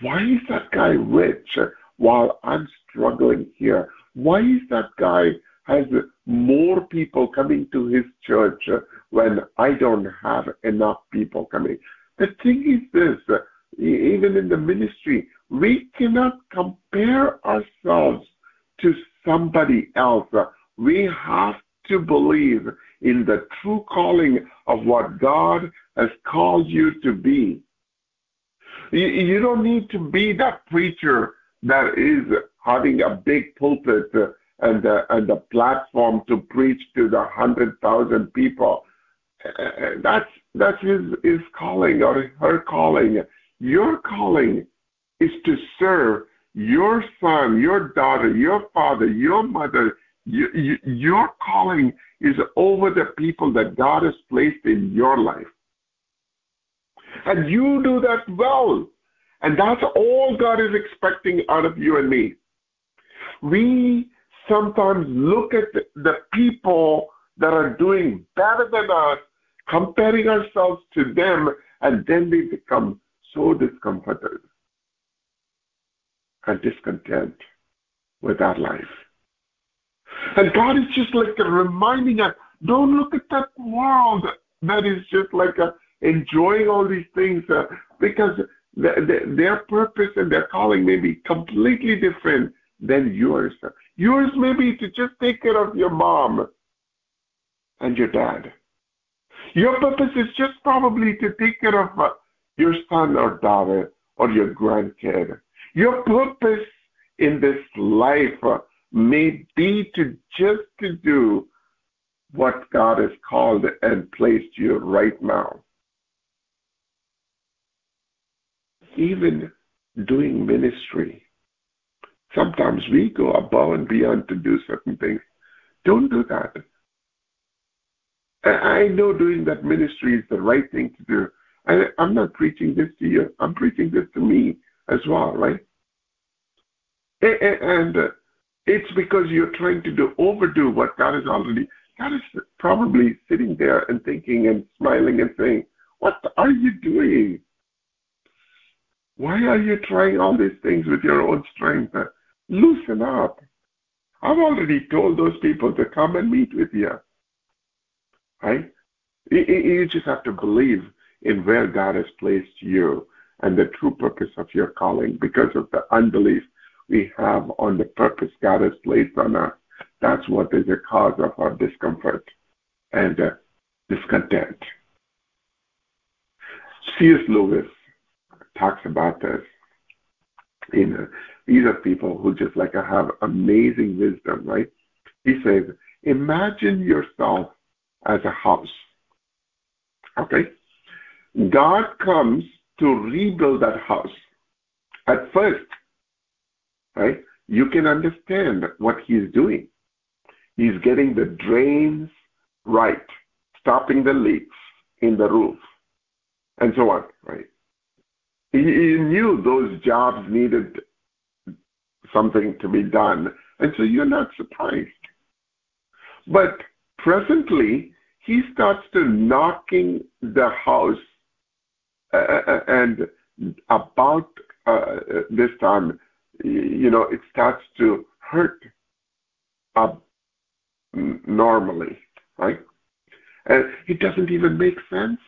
Why is that guy rich while I'm struggling here? Why is that guy has more people coming to his church when I don't have enough people coming? The thing is this, even in the ministry, we cannot compare ourselves to somebody else. We have to believe in the true calling of what God has called you to be. You don't need to be that preacher that is having a big pulpit and a, and a platform to preach to the hundred thousand people. That's that's his his calling or her calling. Your calling is to serve your son, your daughter, your father, your mother. You, you, your calling is over the people that God has placed in your life. And you do that well. And that's all God is expecting out of you and me. We sometimes look at the people that are doing better than us, comparing ourselves to them, and then we become so discomforted and discontent with our life. And God is just like reminding us, don't look at that world that is just like enjoying all these things uh, because their purpose and their calling may be completely different than yours. Yours may be to just take care of your mom and your dad. Your purpose is just probably to take care of uh, your son or daughter or your grandkid. Your purpose in this life uh, may be to just to do what God has called and placed you right now. Even doing ministry. Sometimes we go above and beyond to do certain things. Don't do that. I know doing that ministry is the right thing to do. I, I'm not preaching this to you. I'm preaching this to me as well, right? And uh, it's because you're trying to do overdo what God has already. God is probably sitting there and thinking and smiling and saying, "What are you doing? Why are you trying all these things with your own strength? Loosen up." I've already told those people to come and meet with you. Right? You just have to believe in where God has placed you and the true purpose of your calling because of the unbelief we have on the purpose God has placed on us. That's what is the cause of our discomfort and uh, discontent. C.S. Lewis talks about this. You know, these are people who just like have amazing wisdom, right? He says, imagine yourself as a house. Okay? God comes to rebuild that house. At first, right? You can understand what he's doing. He's getting the drains right, stopping the leaks in the roof, and so on, right? He, knew those jobs needed something to be done, and so you're not surprised. But presently, he starts to knocking the house, uh, uh and about uh, this time, you know, it starts to hurt up normally, right? And it doesn't even make sense.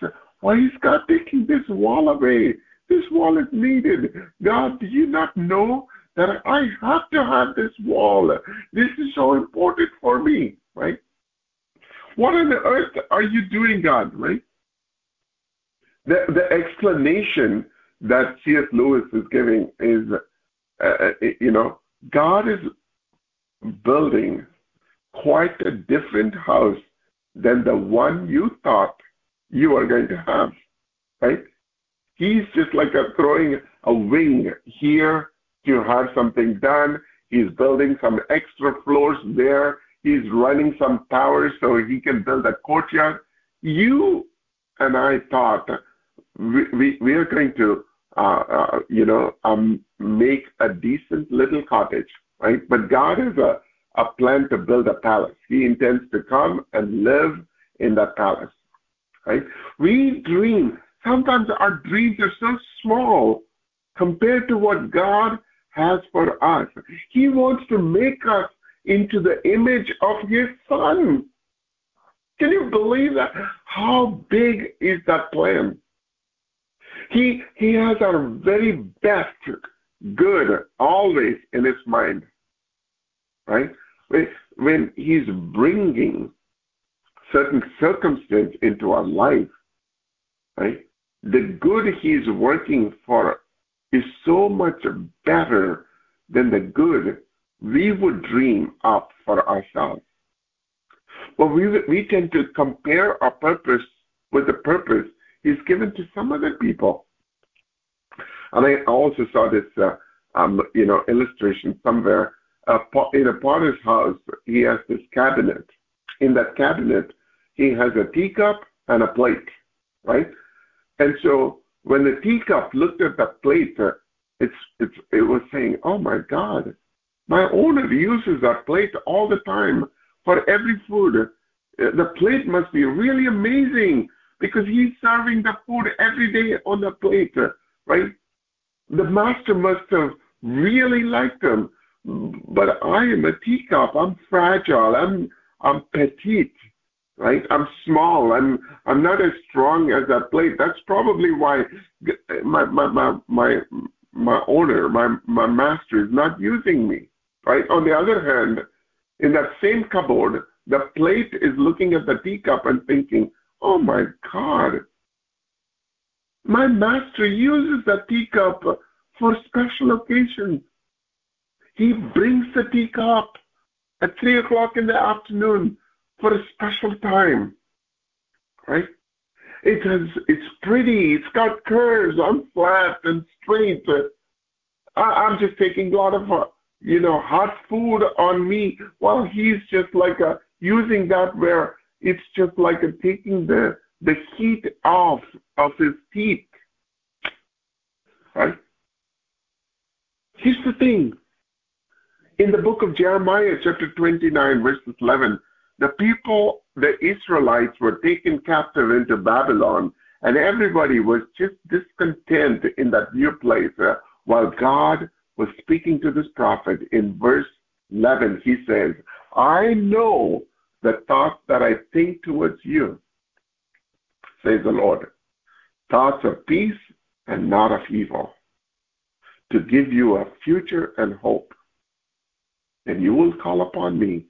Why is God taking this wall away? This wall is needed. God, do you not know that I have to have this wall? This is so important for me, right? What on earth are you doing, God, right? The, the explanation that C.S. Lewis is giving is uh, uh, you know, God is building quite a different house than the one you thought you were going to have, right? He's just like a throwing a wing here to have something done. He's building some extra floors there. He's running some towers so he can build a courtyard. You and I thought we, we, we are going to uh, uh, you know, um, make a decent little cottage, right? But God has a, a plan to build a palace. He intends to come and live in that palace, right? We dream. Sometimes our dreams are so small compared to what God has for us. He wants to make us into the image of His Son. Can you believe that? How big is that plan? He, he has our very best good always in his mind. Right? When he's bringing certain circumstance into our life, right? The good he's working for is so much better than the good we would dream up for ourselves. But we, we tend to compare our purpose with the purpose he's given to some other people. And I also saw this, uh, um, you know, illustration somewhere. Uh, in a potter's house, he has this cabinet. In that cabinet, he has a teacup and a plate, right? And so when the teacup looked at the plate, uh, it's, it's, it was saying, oh my God, my owner uses that plate all the time for every food. Uh, the plate must be really amazing because he's serving the food every day on the plate, uh, right? The master must have really liked him. But I am a teacup. I'm fragile. I'm I'm petite right? I'm small. I'm I'm not as strong as that plate. That's probably why my my my my, my owner, my my master is not using me, right? On the other hand, in that same cupboard, the plate is looking at the teacup and thinking, "Oh my God, my master uses the teacup for special occasions. He brings the teacup at three o'clock in the afternoon for a special time, right? It has, it's pretty, it's got curves, I'm flat and straight. I, I'm just taking a lot of, uh, you know, hot food on me while he's just like a, using that where it's just like a taking the, the heat off of his teeth, right? Here's the thing. In the book of Jeremiah, chapter 29, verses 11, the people, the Israelites, were taken captive into Babylon, and everybody was just discontent in that new place. Uh, while God was speaking to this prophet in verse 11, he says, I know the thoughts that I think towards you, says the Lord, thoughts of peace and not of evil, to give you a future and hope. And you will call upon me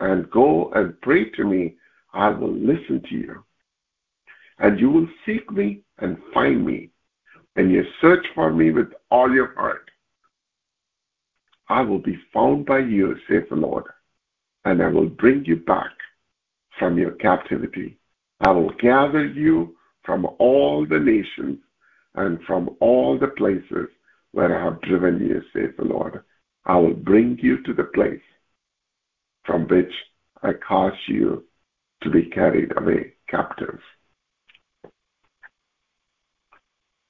and go and pray to me, I will listen to you. And you will seek me and find me, and you search for me with all your heart. I will be found by you, says the Lord, and I will bring you back from your captivity. I will gather you from all the nations and from all the places where I have driven you, says the Lord. I will bring you to the place from which I cause you to be carried away captive.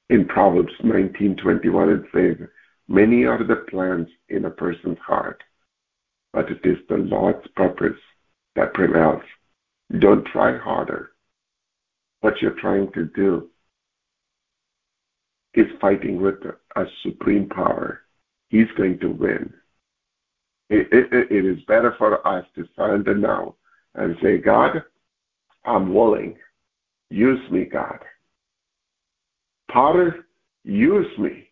In Proverbs 19:21 it says, "Many are the plans in a person's heart, but it is the Lord's purpose that prevails." Don't try harder. What you're trying to do is fighting with a supreme power. He's going to win. It, it, it is better for us to surrender now and say, God, I'm willing. Use me, God. Potter, use me.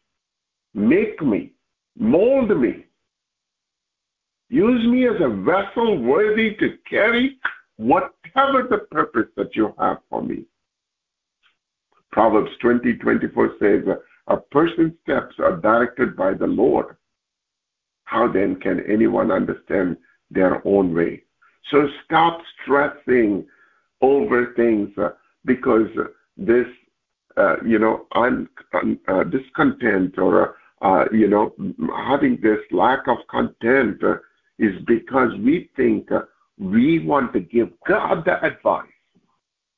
Make me. Mold me. Use me as a vessel worthy to carry whatever the purpose that you have for me. Proverbs 20, 24 says, a person's steps are directed by the Lord, how then can anyone understand their own way? So stop stressing over things uh, because this, uh, you know, un, un, uh, discontent or, uh, you know, having this lack of content uh, is because we think uh, we want to give God the advice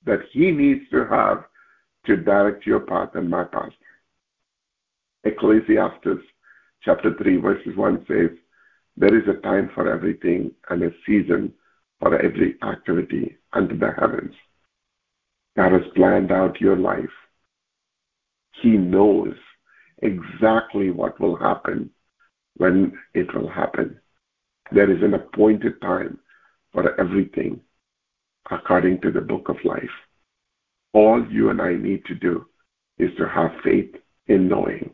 that He needs to have to direct your path and my path. Ecclesiastes chapter 3, verses 1 says, There is a time for everything and a season for every activity under the heavens. God has planned out your life. He knows exactly what will happen when it will happen. There is an appointed time for everything according to the book of life. All you and I need to do is to have faith in knowing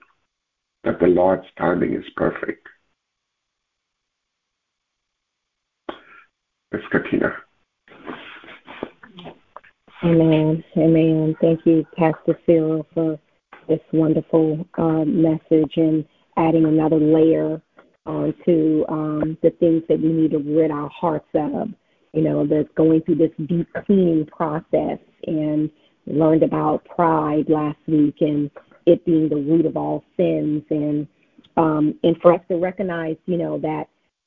that the Lord's timing is perfect. Miss Katina. Amen. Amen. Thank you, Pastor Cyril, for this wonderful uh, message and adding another layer onto um, the things that we need to rid our hearts of. You know, that's going through this deep cleaning process and learned about pride last week and it being the root of all sins and um, and for us to recognize, you know, that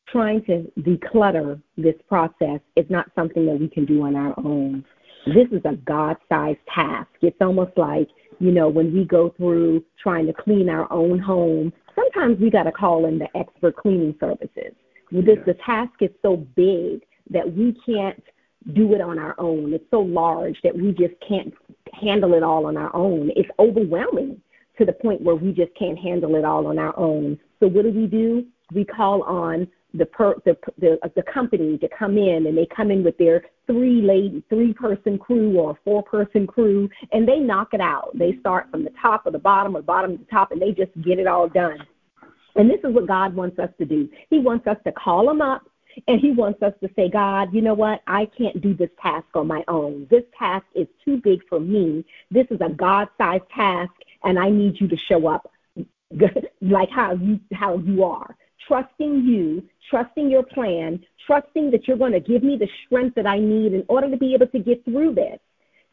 trying to declutter this process is not something that we can do on our own. This is a God sized task. It's almost like, you know, when we go through trying to clean our own home, sometimes we got to call in the expert cleaning services. This, the task is so big that we can't do it on our own. It's so large that we just can't handle it all on our own. It's overwhelming to the point where we just can't handle it all on our own. So what do we do? We call on the per, the, the the company to come in and they come in with their three lady three person crew or four person crew and they knock it out. They start from the top or the bottom or bottom to top and they just get it all done. And this is what God wants us to do. He wants us to call them up and he wants us to say, God, you know what? I can't do this task on my own. This task is too big for me. This is a God sized task, and I need you to show up like how you how you are. Trusting you, trusting your plan, trusting that you're going to give me the strength that I need in order to be able to get through this.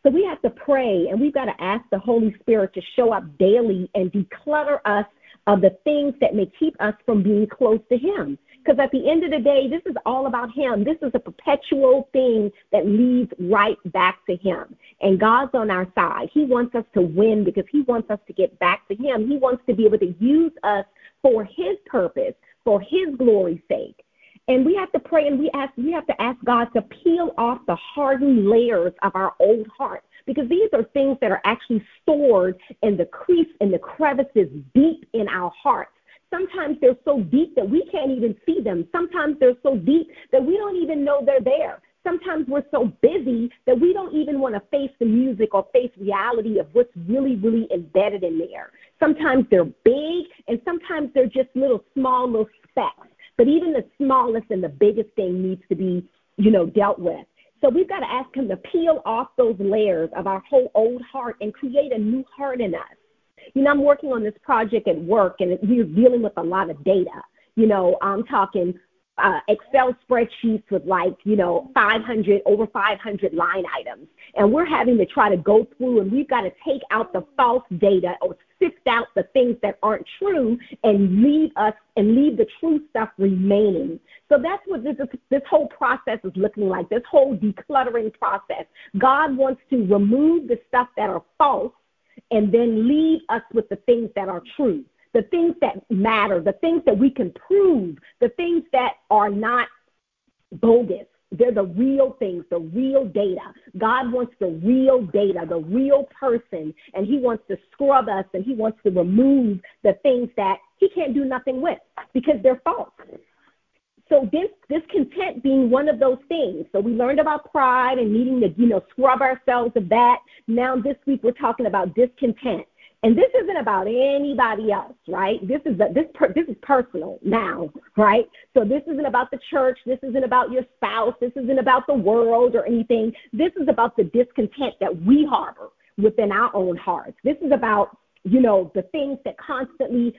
So we have to pray and we've got to ask the Holy Spirit to show up daily and declutter us of the things that may keep us from being close to Him. Because at the end of the day, this is all about Him. This is a perpetual thing that leads right back to Him. And God's on our side. He wants us to win because He wants us to get back to Him. He wants to be able to use us for His purpose, for His glory's sake. And we have to pray and we ask we have to ask God to peel off the hardened layers of our old heart because these are things that are actually stored in the crease and the crevices deep in our hearts Sometimes they're so deep that we can't even see them. Sometimes they're so deep that we don't even know they're there. Sometimes we're so busy that we don't even want to face the music or face reality of what's really, really embedded in there. Sometimes they're big and sometimes they're just little small little specks. But even the smallest and the biggest thing needs to be, you know, dealt with. So we've got to ask him to peel off those layers of our whole old heart and create a new heart in us. You know, I'm working on this project at work, and we're dealing with a lot of data. You know, I'm talking uh, Excel spreadsheets with like, you know, 500, over 500 line items. And we're having to try to go through and we've got to take out the false data or sift out the things that aren't true and leave us and leave the true stuff remaining. So that's what this, this whole process is looking like, this whole decluttering process. God wants to remove the stuff that are false and then leave us with the things that are true, the things that matter, the things that we can prove, the things that are not bogus. They're the real things, the real data. God wants the real data, the real person, and He wants to scrub us and He wants to remove the things that He can't do nothing with because they're false. So this discontent being one of those things. So we learned about pride and needing to, you know, scrub ourselves of that. Now this week we're talking about discontent. And this isn't about anybody else, right? This is the, this per, this is personal now, right? So this isn't about the church. This isn't about your spouse. This isn't about the world or anything. This is about the discontent that we harbor within our own hearts. This is about you know the things that constantly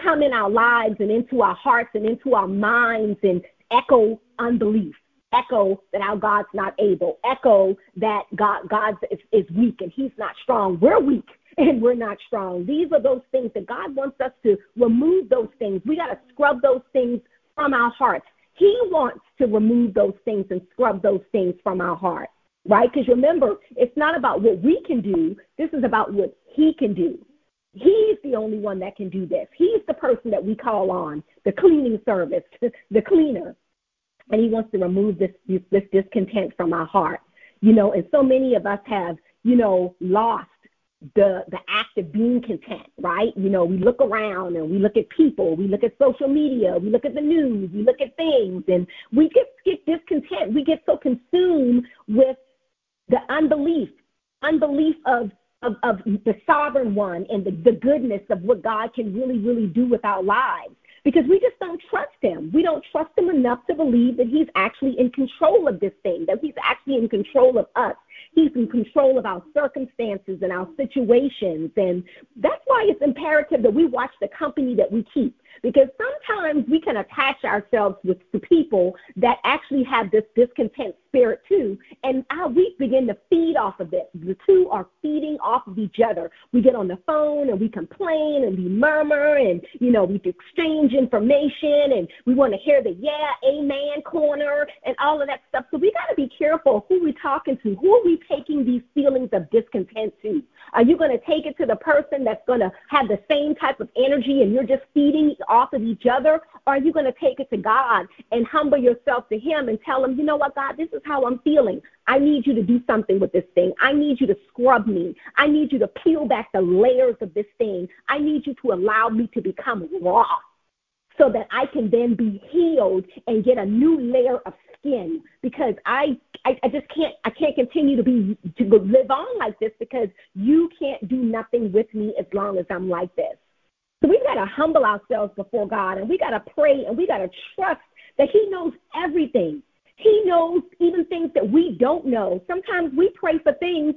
come in our lives and into our hearts and into our minds and echo unbelief echo that our God's not able, echo that God God is, is weak and He's not strong. We're weak and we're not strong. These are those things that God wants us to remove those things. We got to scrub those things from our hearts. He wants to remove those things and scrub those things from our heart, right? Because remember, it's not about what we can do. This is about what He can do. He's the only one that can do this. He's the person that we call on, the cleaning service, the cleaner. And he wants to remove this, this, this discontent from our heart. You know, and so many of us have, you know, lost the the act of being content, right? You know, we look around and we look at people, we look at social media, we look at the news, we look at things, and we get get discontent. We get so consumed with the unbelief, unbelief of of, of the sovereign one and the, the goodness of what God can really, really do with our lives because we just don't trust him. We don't trust him enough to believe that he's actually in control of this thing, that he's actually in control of us. He's in control of our circumstances and our situations. And that's why it's imperative that we watch the company that we keep because sometimes we can attach ourselves with the people that actually have this discontent spirit too, and we begin to feed off of it. The two are feeding off of each other. We get on the phone and we complain and we murmur and you know we exchange information and we want to hear the yeah, amen corner and all of that stuff. So we got to be careful who we're talking to. Who are we taking these feelings of discontent to? Are you going to take it to the person that's going to have the same type of energy and you're just feeding off of each other? Or are you going to take it to God and humble yourself to Him and tell Him, you know what, God, this is how I'm feeling. I need you to do something with this thing. I need you to scrub me. I need you to peel back the layers of this thing. I need you to allow me to become raw so that I can then be healed and get a new layer of skin because I, I, I just can't I can't continue to be to live on like this because you can't do nothing with me as long as I'm like this. So we've got to humble ourselves before God and we got to pray and we got to trust that He knows everything. He knows even things that we don't know. Sometimes we pray for things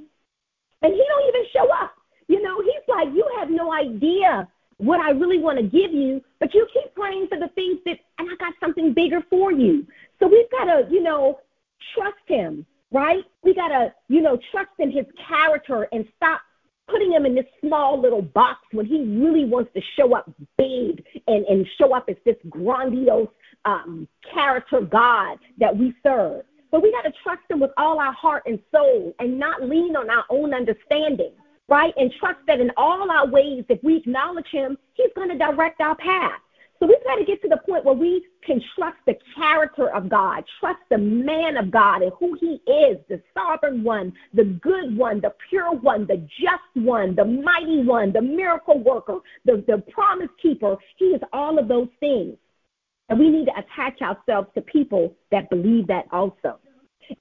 and He don't even show up. You know, He's like, you have no idea what I really want to give you, but you keep praying for the things that, and I got something bigger for you. So we've got to, you know, trust him, right? We got to, you know, trust in his character and stop putting him in this small little box when he really wants to show up big and, and show up as this grandiose um, character God that we serve. But we got to trust him with all our heart and soul and not lean on our own understanding right? And trust that in all our ways, if we acknowledge him, he's going to direct our path. So we've got to get to the point where we can trust the character of God, trust the man of God and who he is, the sovereign one, the good one, the pure one, the just one, the mighty one, the miracle worker, the, the promise keeper. He is all of those things. And we need to attach ourselves to people that believe that also.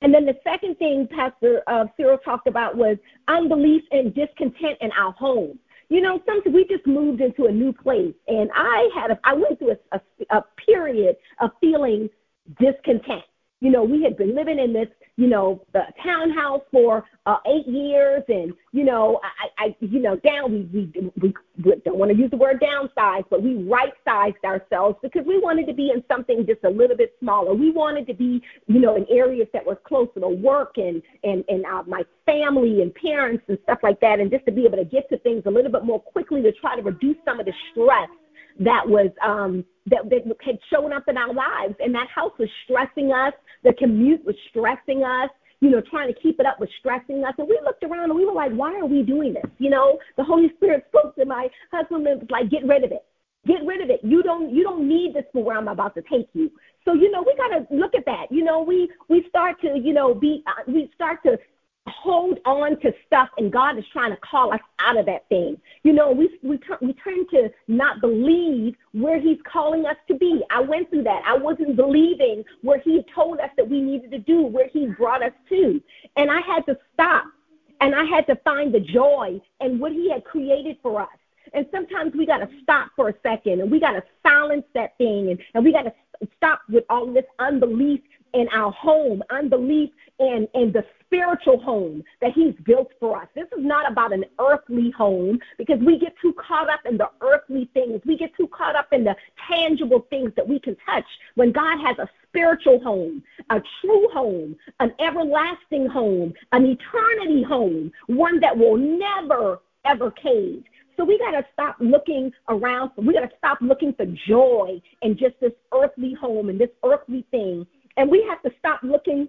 And then the second thing Pastor uh, Cyril talked about was unbelief and discontent in our home. You know, sometimes we just moved into a new place, and I had a, I went through a, a, a period of feeling discontent. You know, we had been living in this you know, the townhouse for uh, eight years, and you know, I, I, you know, down we we we, don't want to use the word downsize, but we right sized ourselves because we wanted to be in something just a little bit smaller. We wanted to be, you know, in areas that were closer to work and and and uh, my family and parents and stuff like that, and just to be able to get to things a little bit more quickly to try to reduce some of the stress that was um, that, that had shown up in our lives. And that house was stressing us. The commute was stressing us. You know, trying to keep it up was stressing us. And we looked around and we were like, why are we doing this? You know, the Holy Spirit spoke to my husband and was like, get rid of it. Get rid of it. You don't you don't need this for where I'm about to take you. So you know we got to look at that. You know we we start to you know be uh, we start to hold on to stuff and God is trying to call us out of that thing. You know, we we, turn, we turn to not believe where he's calling us to be. I went through that. I wasn't believing where he told us that we needed to do, where he brought us to. And I had to stop and I had to find the joy and what he had created for us. And sometimes we got to stop for a second and we got to silence that thing and, and we got to stop with all this unbelief in our home, unbelief in, in the spiritual home that He's built for us. This is not about an earthly home because we get too caught up in the earthly things. We get too caught up in the tangible things that we can touch when God has a spiritual home, a true home, an everlasting home, an eternity home, one that will never, ever cave. So we got to stop looking around. We got to stop looking for joy in just this earthly home and this earthly thing. And we have to stop looking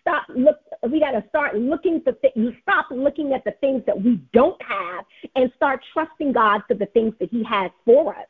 stop look we got to start looking for things stop looking at the things that we don't have and start trusting god for the things that he has for us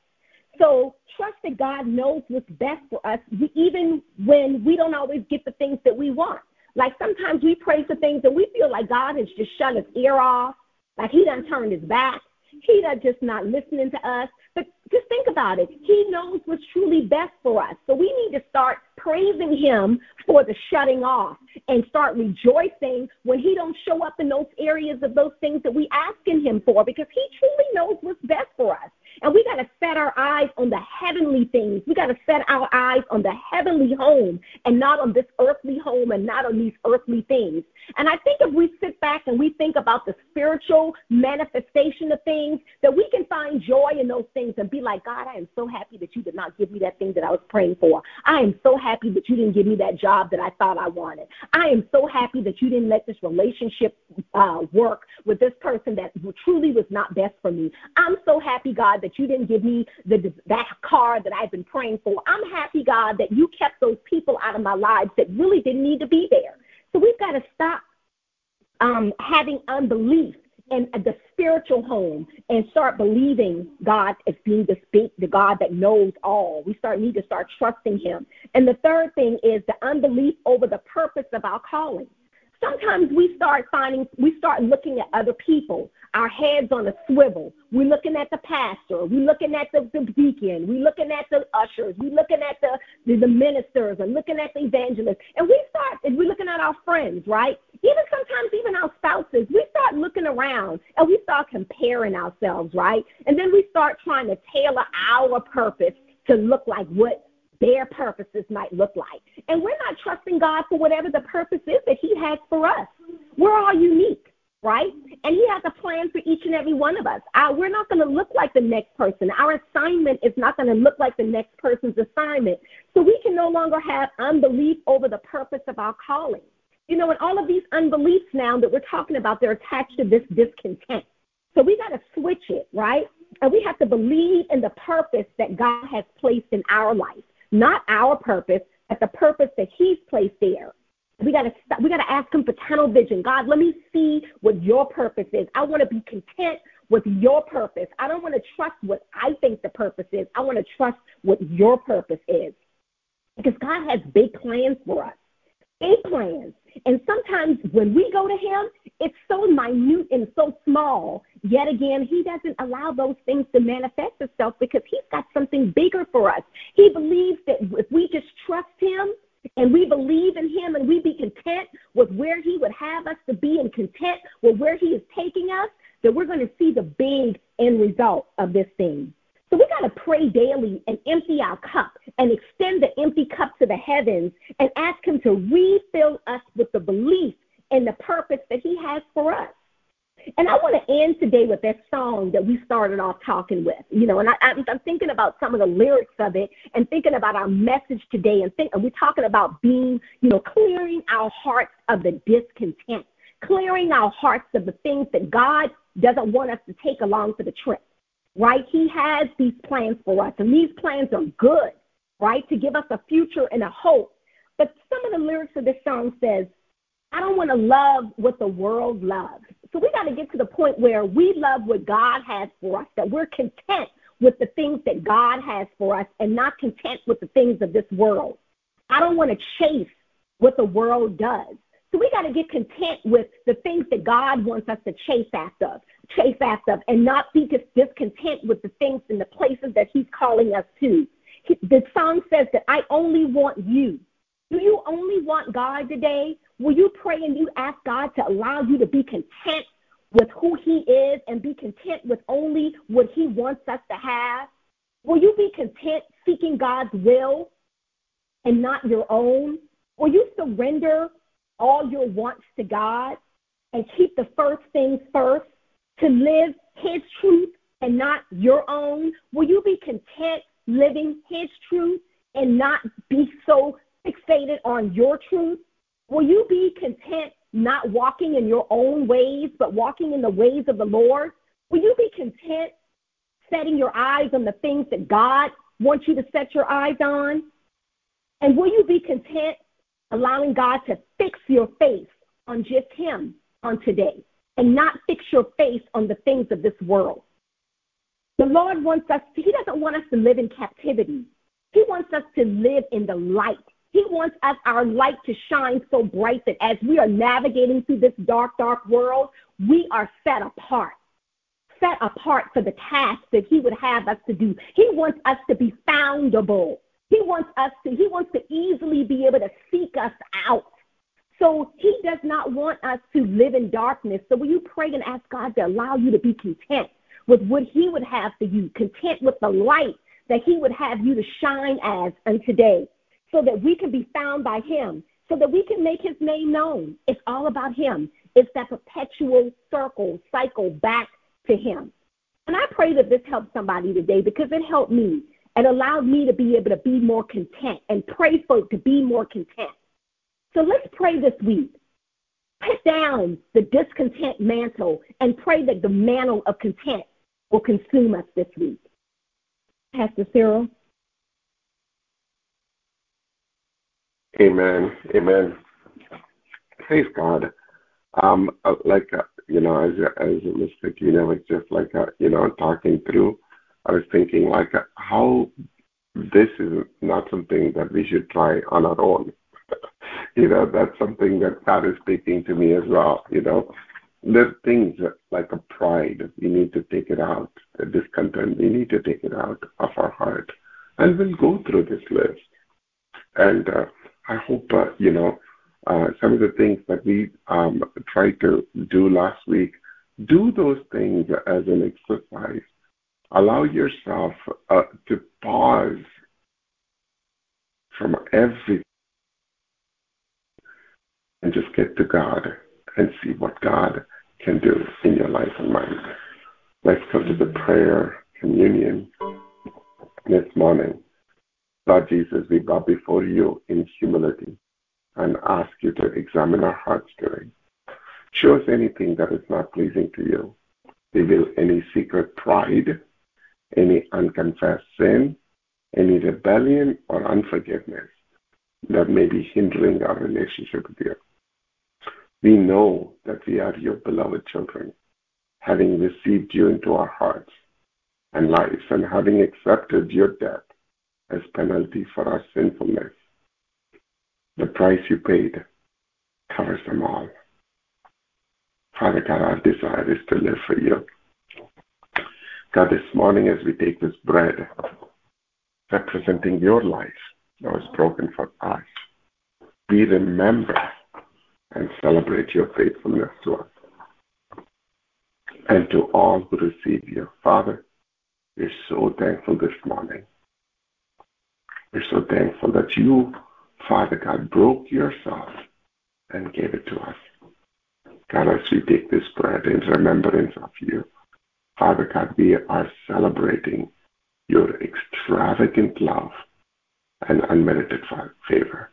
so trust that god knows what's best for us even when we don't always get the things that we want like sometimes we pray for things and we feel like god has just shut his ear off like he done turned his back he done just not listening to us. But just think about it. He knows what's truly best for us. So we need to start praising him for the shutting off and start rejoicing when he don't show up in those areas of those things that we asking him for because he truly knows what's best for us. And we got to set our eyes on the heavenly things. We got to set our eyes on the heavenly home and not on this earthly home and not on these earthly things. And I think if we sit back and we think about the spiritual manifestation of things, that we can find joy in those things and be like, God, I am so happy that you did not give me that thing that I was praying for. I am so happy that you didn't give me that job that I thought I wanted. I am so happy that you didn't let this relationship uh, work with this person that truly was not best for me. I'm so happy, God, that you didn't give me the that car that I've been praying for. I'm happy, God, that you kept those people out of my lives that really didn't need to be there. So we've got to stop um, having unbelief in the spiritual home and start believing God as being the speak, the God that knows all. We start need to start trusting Him. And the third thing is the unbelief over the purpose of our calling sometimes we start finding, we start looking at other people, our heads on a swivel. We're looking at the pastor, we're looking at the, the deacon, we're looking at the ushers, we're looking at the, the, the ministers, and looking at the evangelists. And we start, and we're looking at our friends, right? Even sometimes, even our spouses, we start looking around and we start comparing ourselves, right? And then we start trying to tailor our purpose to look like what their purposes might look like. And we're not trusting God for whatever the purpose is that He has for us. We're all unique, right? And He has a plan for each and every one of us. We're not going to look like the next person. Our assignment is not going to look like the next person's assignment. So we can no longer have unbelief over the purpose of our calling. You know, and all of these unbeliefs now that we're talking about, they're attached to this discontent. So we got to switch it, right? And we have to believe in the purpose that God has placed in our life not our purpose, but the purpose that He's placed there. We gotta we gotta ask Him for tunnel vision. God, let me see what Your purpose is. I want to be content with Your purpose. I don't want to trust what I think the purpose is. I want to trust what Your purpose is, because God has big plans for us. Big plans. And sometimes when we go to Him, it's so minute and so small. Yet again, He doesn't allow those things to manifest itself because He's got something bigger for us. He believes that if we just trust Him and we believe in Him and we be content with where He would have us to be and content with where He is taking us, that we're going to see the big end result of this thing. So we got to pray daily and empty our cup and extend the empty cup to the heavens and ask Him to refill us with the belief and the purpose that He has for us. And I want to end today with that song that we started off talking with, you know, and I, I'm, I'm thinking about some of the lyrics of it and thinking about our message today and think, and we're talking about being, you know, clearing our hearts of the discontent, clearing our hearts of the things that God doesn't want us to take along for the trip right? He has these plans for us, and these plans are good, right, to give us a future and a hope. But some of the lyrics of this song says, I don't want to love what the world loves. So we got to get to the point where we love what God has for us, that we're content with the things that God has for us and not content with the things of this world. I don't want to chase what the world does. So we got to get content with the things that God wants us to chase after chase after and not be discontent with the things and the places that He's calling us to. The song says that I only want you. Do you only want God today? Will you pray and you ask God to allow you to be content with who He is and be content with only what He wants us to have? Will you be content seeking God's will and not your own? Will you surrender all your wants to God and keep the first things first to live His truth and not your own? Will you be content living His truth and not be so fixated on your truth? Will you be content not walking in your own ways, but walking in the ways of the Lord? Will you be content setting your eyes on the things that God wants you to set your eyes on? And will you be content allowing God to fix your face on just Him on today? and not fix your face on the things of this world. The Lord wants us, to, He doesn't want us to live in captivity. He wants us to live in the light. He wants us, our light to shine so bright that as we are navigating through this dark, dark world, we are set apart. Set apart for the task that He would have us to do. He wants us to be foundable. He wants us to, He wants to easily be able to seek us out so he does not want us to live in darkness. So will you pray and ask God to allow you to be content with what he would have for you, content with the light that he would have you to shine as and today, so that we can be found by him, so that we can make his name known. It's all about him. It's that perpetual circle, cycle back to him. And I pray that this helps somebody today because it helped me and allowed me to be able to be more content and pray for to be more content. So let's pray this week. Put down the discontent mantle and pray that the mantle of content will consume us this week. Pastor Cyril. Amen. Amen. Praise God. Um, uh, like uh, you know, as as Miss Katina was just like uh, you know talking through, I was thinking like uh, how this is not something that we should try on our own. you know, that's something that God is speaking to me as well. You know, there's things like a pride. We need to take it out. The discontent. We need to take it out of our heart, and we'll go through this list. And uh, I hope uh, you know uh, some of the things that we um, tried to do last week. Do those things as an exercise. Allow yourself uh, to pause from everything and just get to God and see what God can do in your life and mine. Let's come to the prayer communion this morning. Lord Jesus, we bow before you in humility and ask you to examine our hearts today. Show us anything that is not pleasing to you. Reveal any secret pride, any unconfessed sin, any rebellion or unforgiveness that may be hindering our relationship with you. We know that we are your beloved children, having received you into our hearts and lives and having accepted your death as penalty for our sinfulness. The price you paid covers them all. Father God, our desire is to live for you. God, this morning as we take this bread, representing your life that was broken for us, we remember and celebrate your faithfulness to us. And to all who receive you, Father, we're so thankful this morning. We're so thankful that you, Father God, broke yourself and gave it to us. God, as we take this bread in remembrance of you, Father God, we are celebrating your extravagant love and unmerited favor.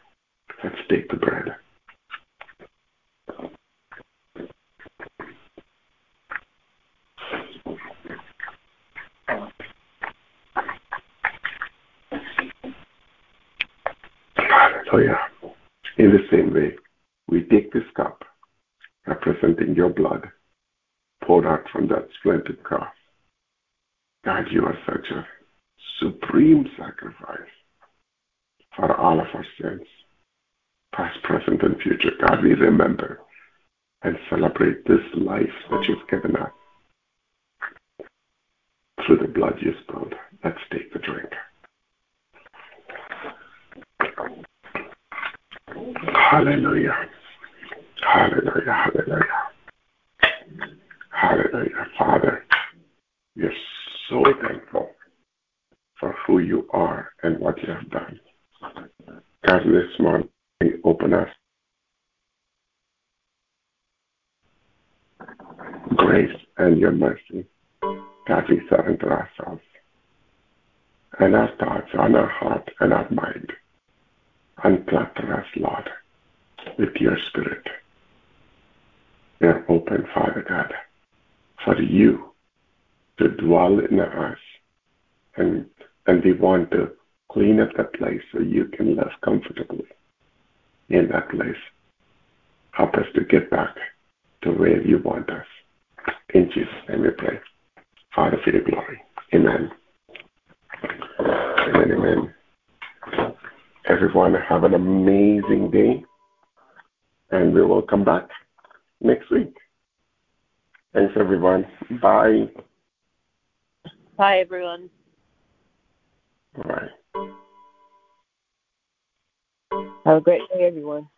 Let's take the bread. Hallelujah. In the same way, we take this cup representing your blood poured out from that splendid cross. God, you are such a supreme sacrifice for all of our sins, past, present, and future. God, we remember and celebrate this life that you've given us through the blood you spilled. Let's take the drink. Hallelujah. Hallelujah. Hallelujah. Hallelujah. Father, we're so thankful for who you are and what you have done. God, this morning, open us grace and your mercy. God, we surrender ourselves and our thoughts and our heart and our mind. Unclutter us, Lord, with your spirit. We are open, Father God, for you to dwell in us. And, and we want to clean up that place so you can live comfortably in that place. Help us to get back to where you want us. In Jesus' name we pray. Father, for your glory. Amen. Amen, amen. Everyone have an amazing day and we will come back next week. Thanks, everyone. Bye. Bye, everyone. Bye. Have a great day, everyone.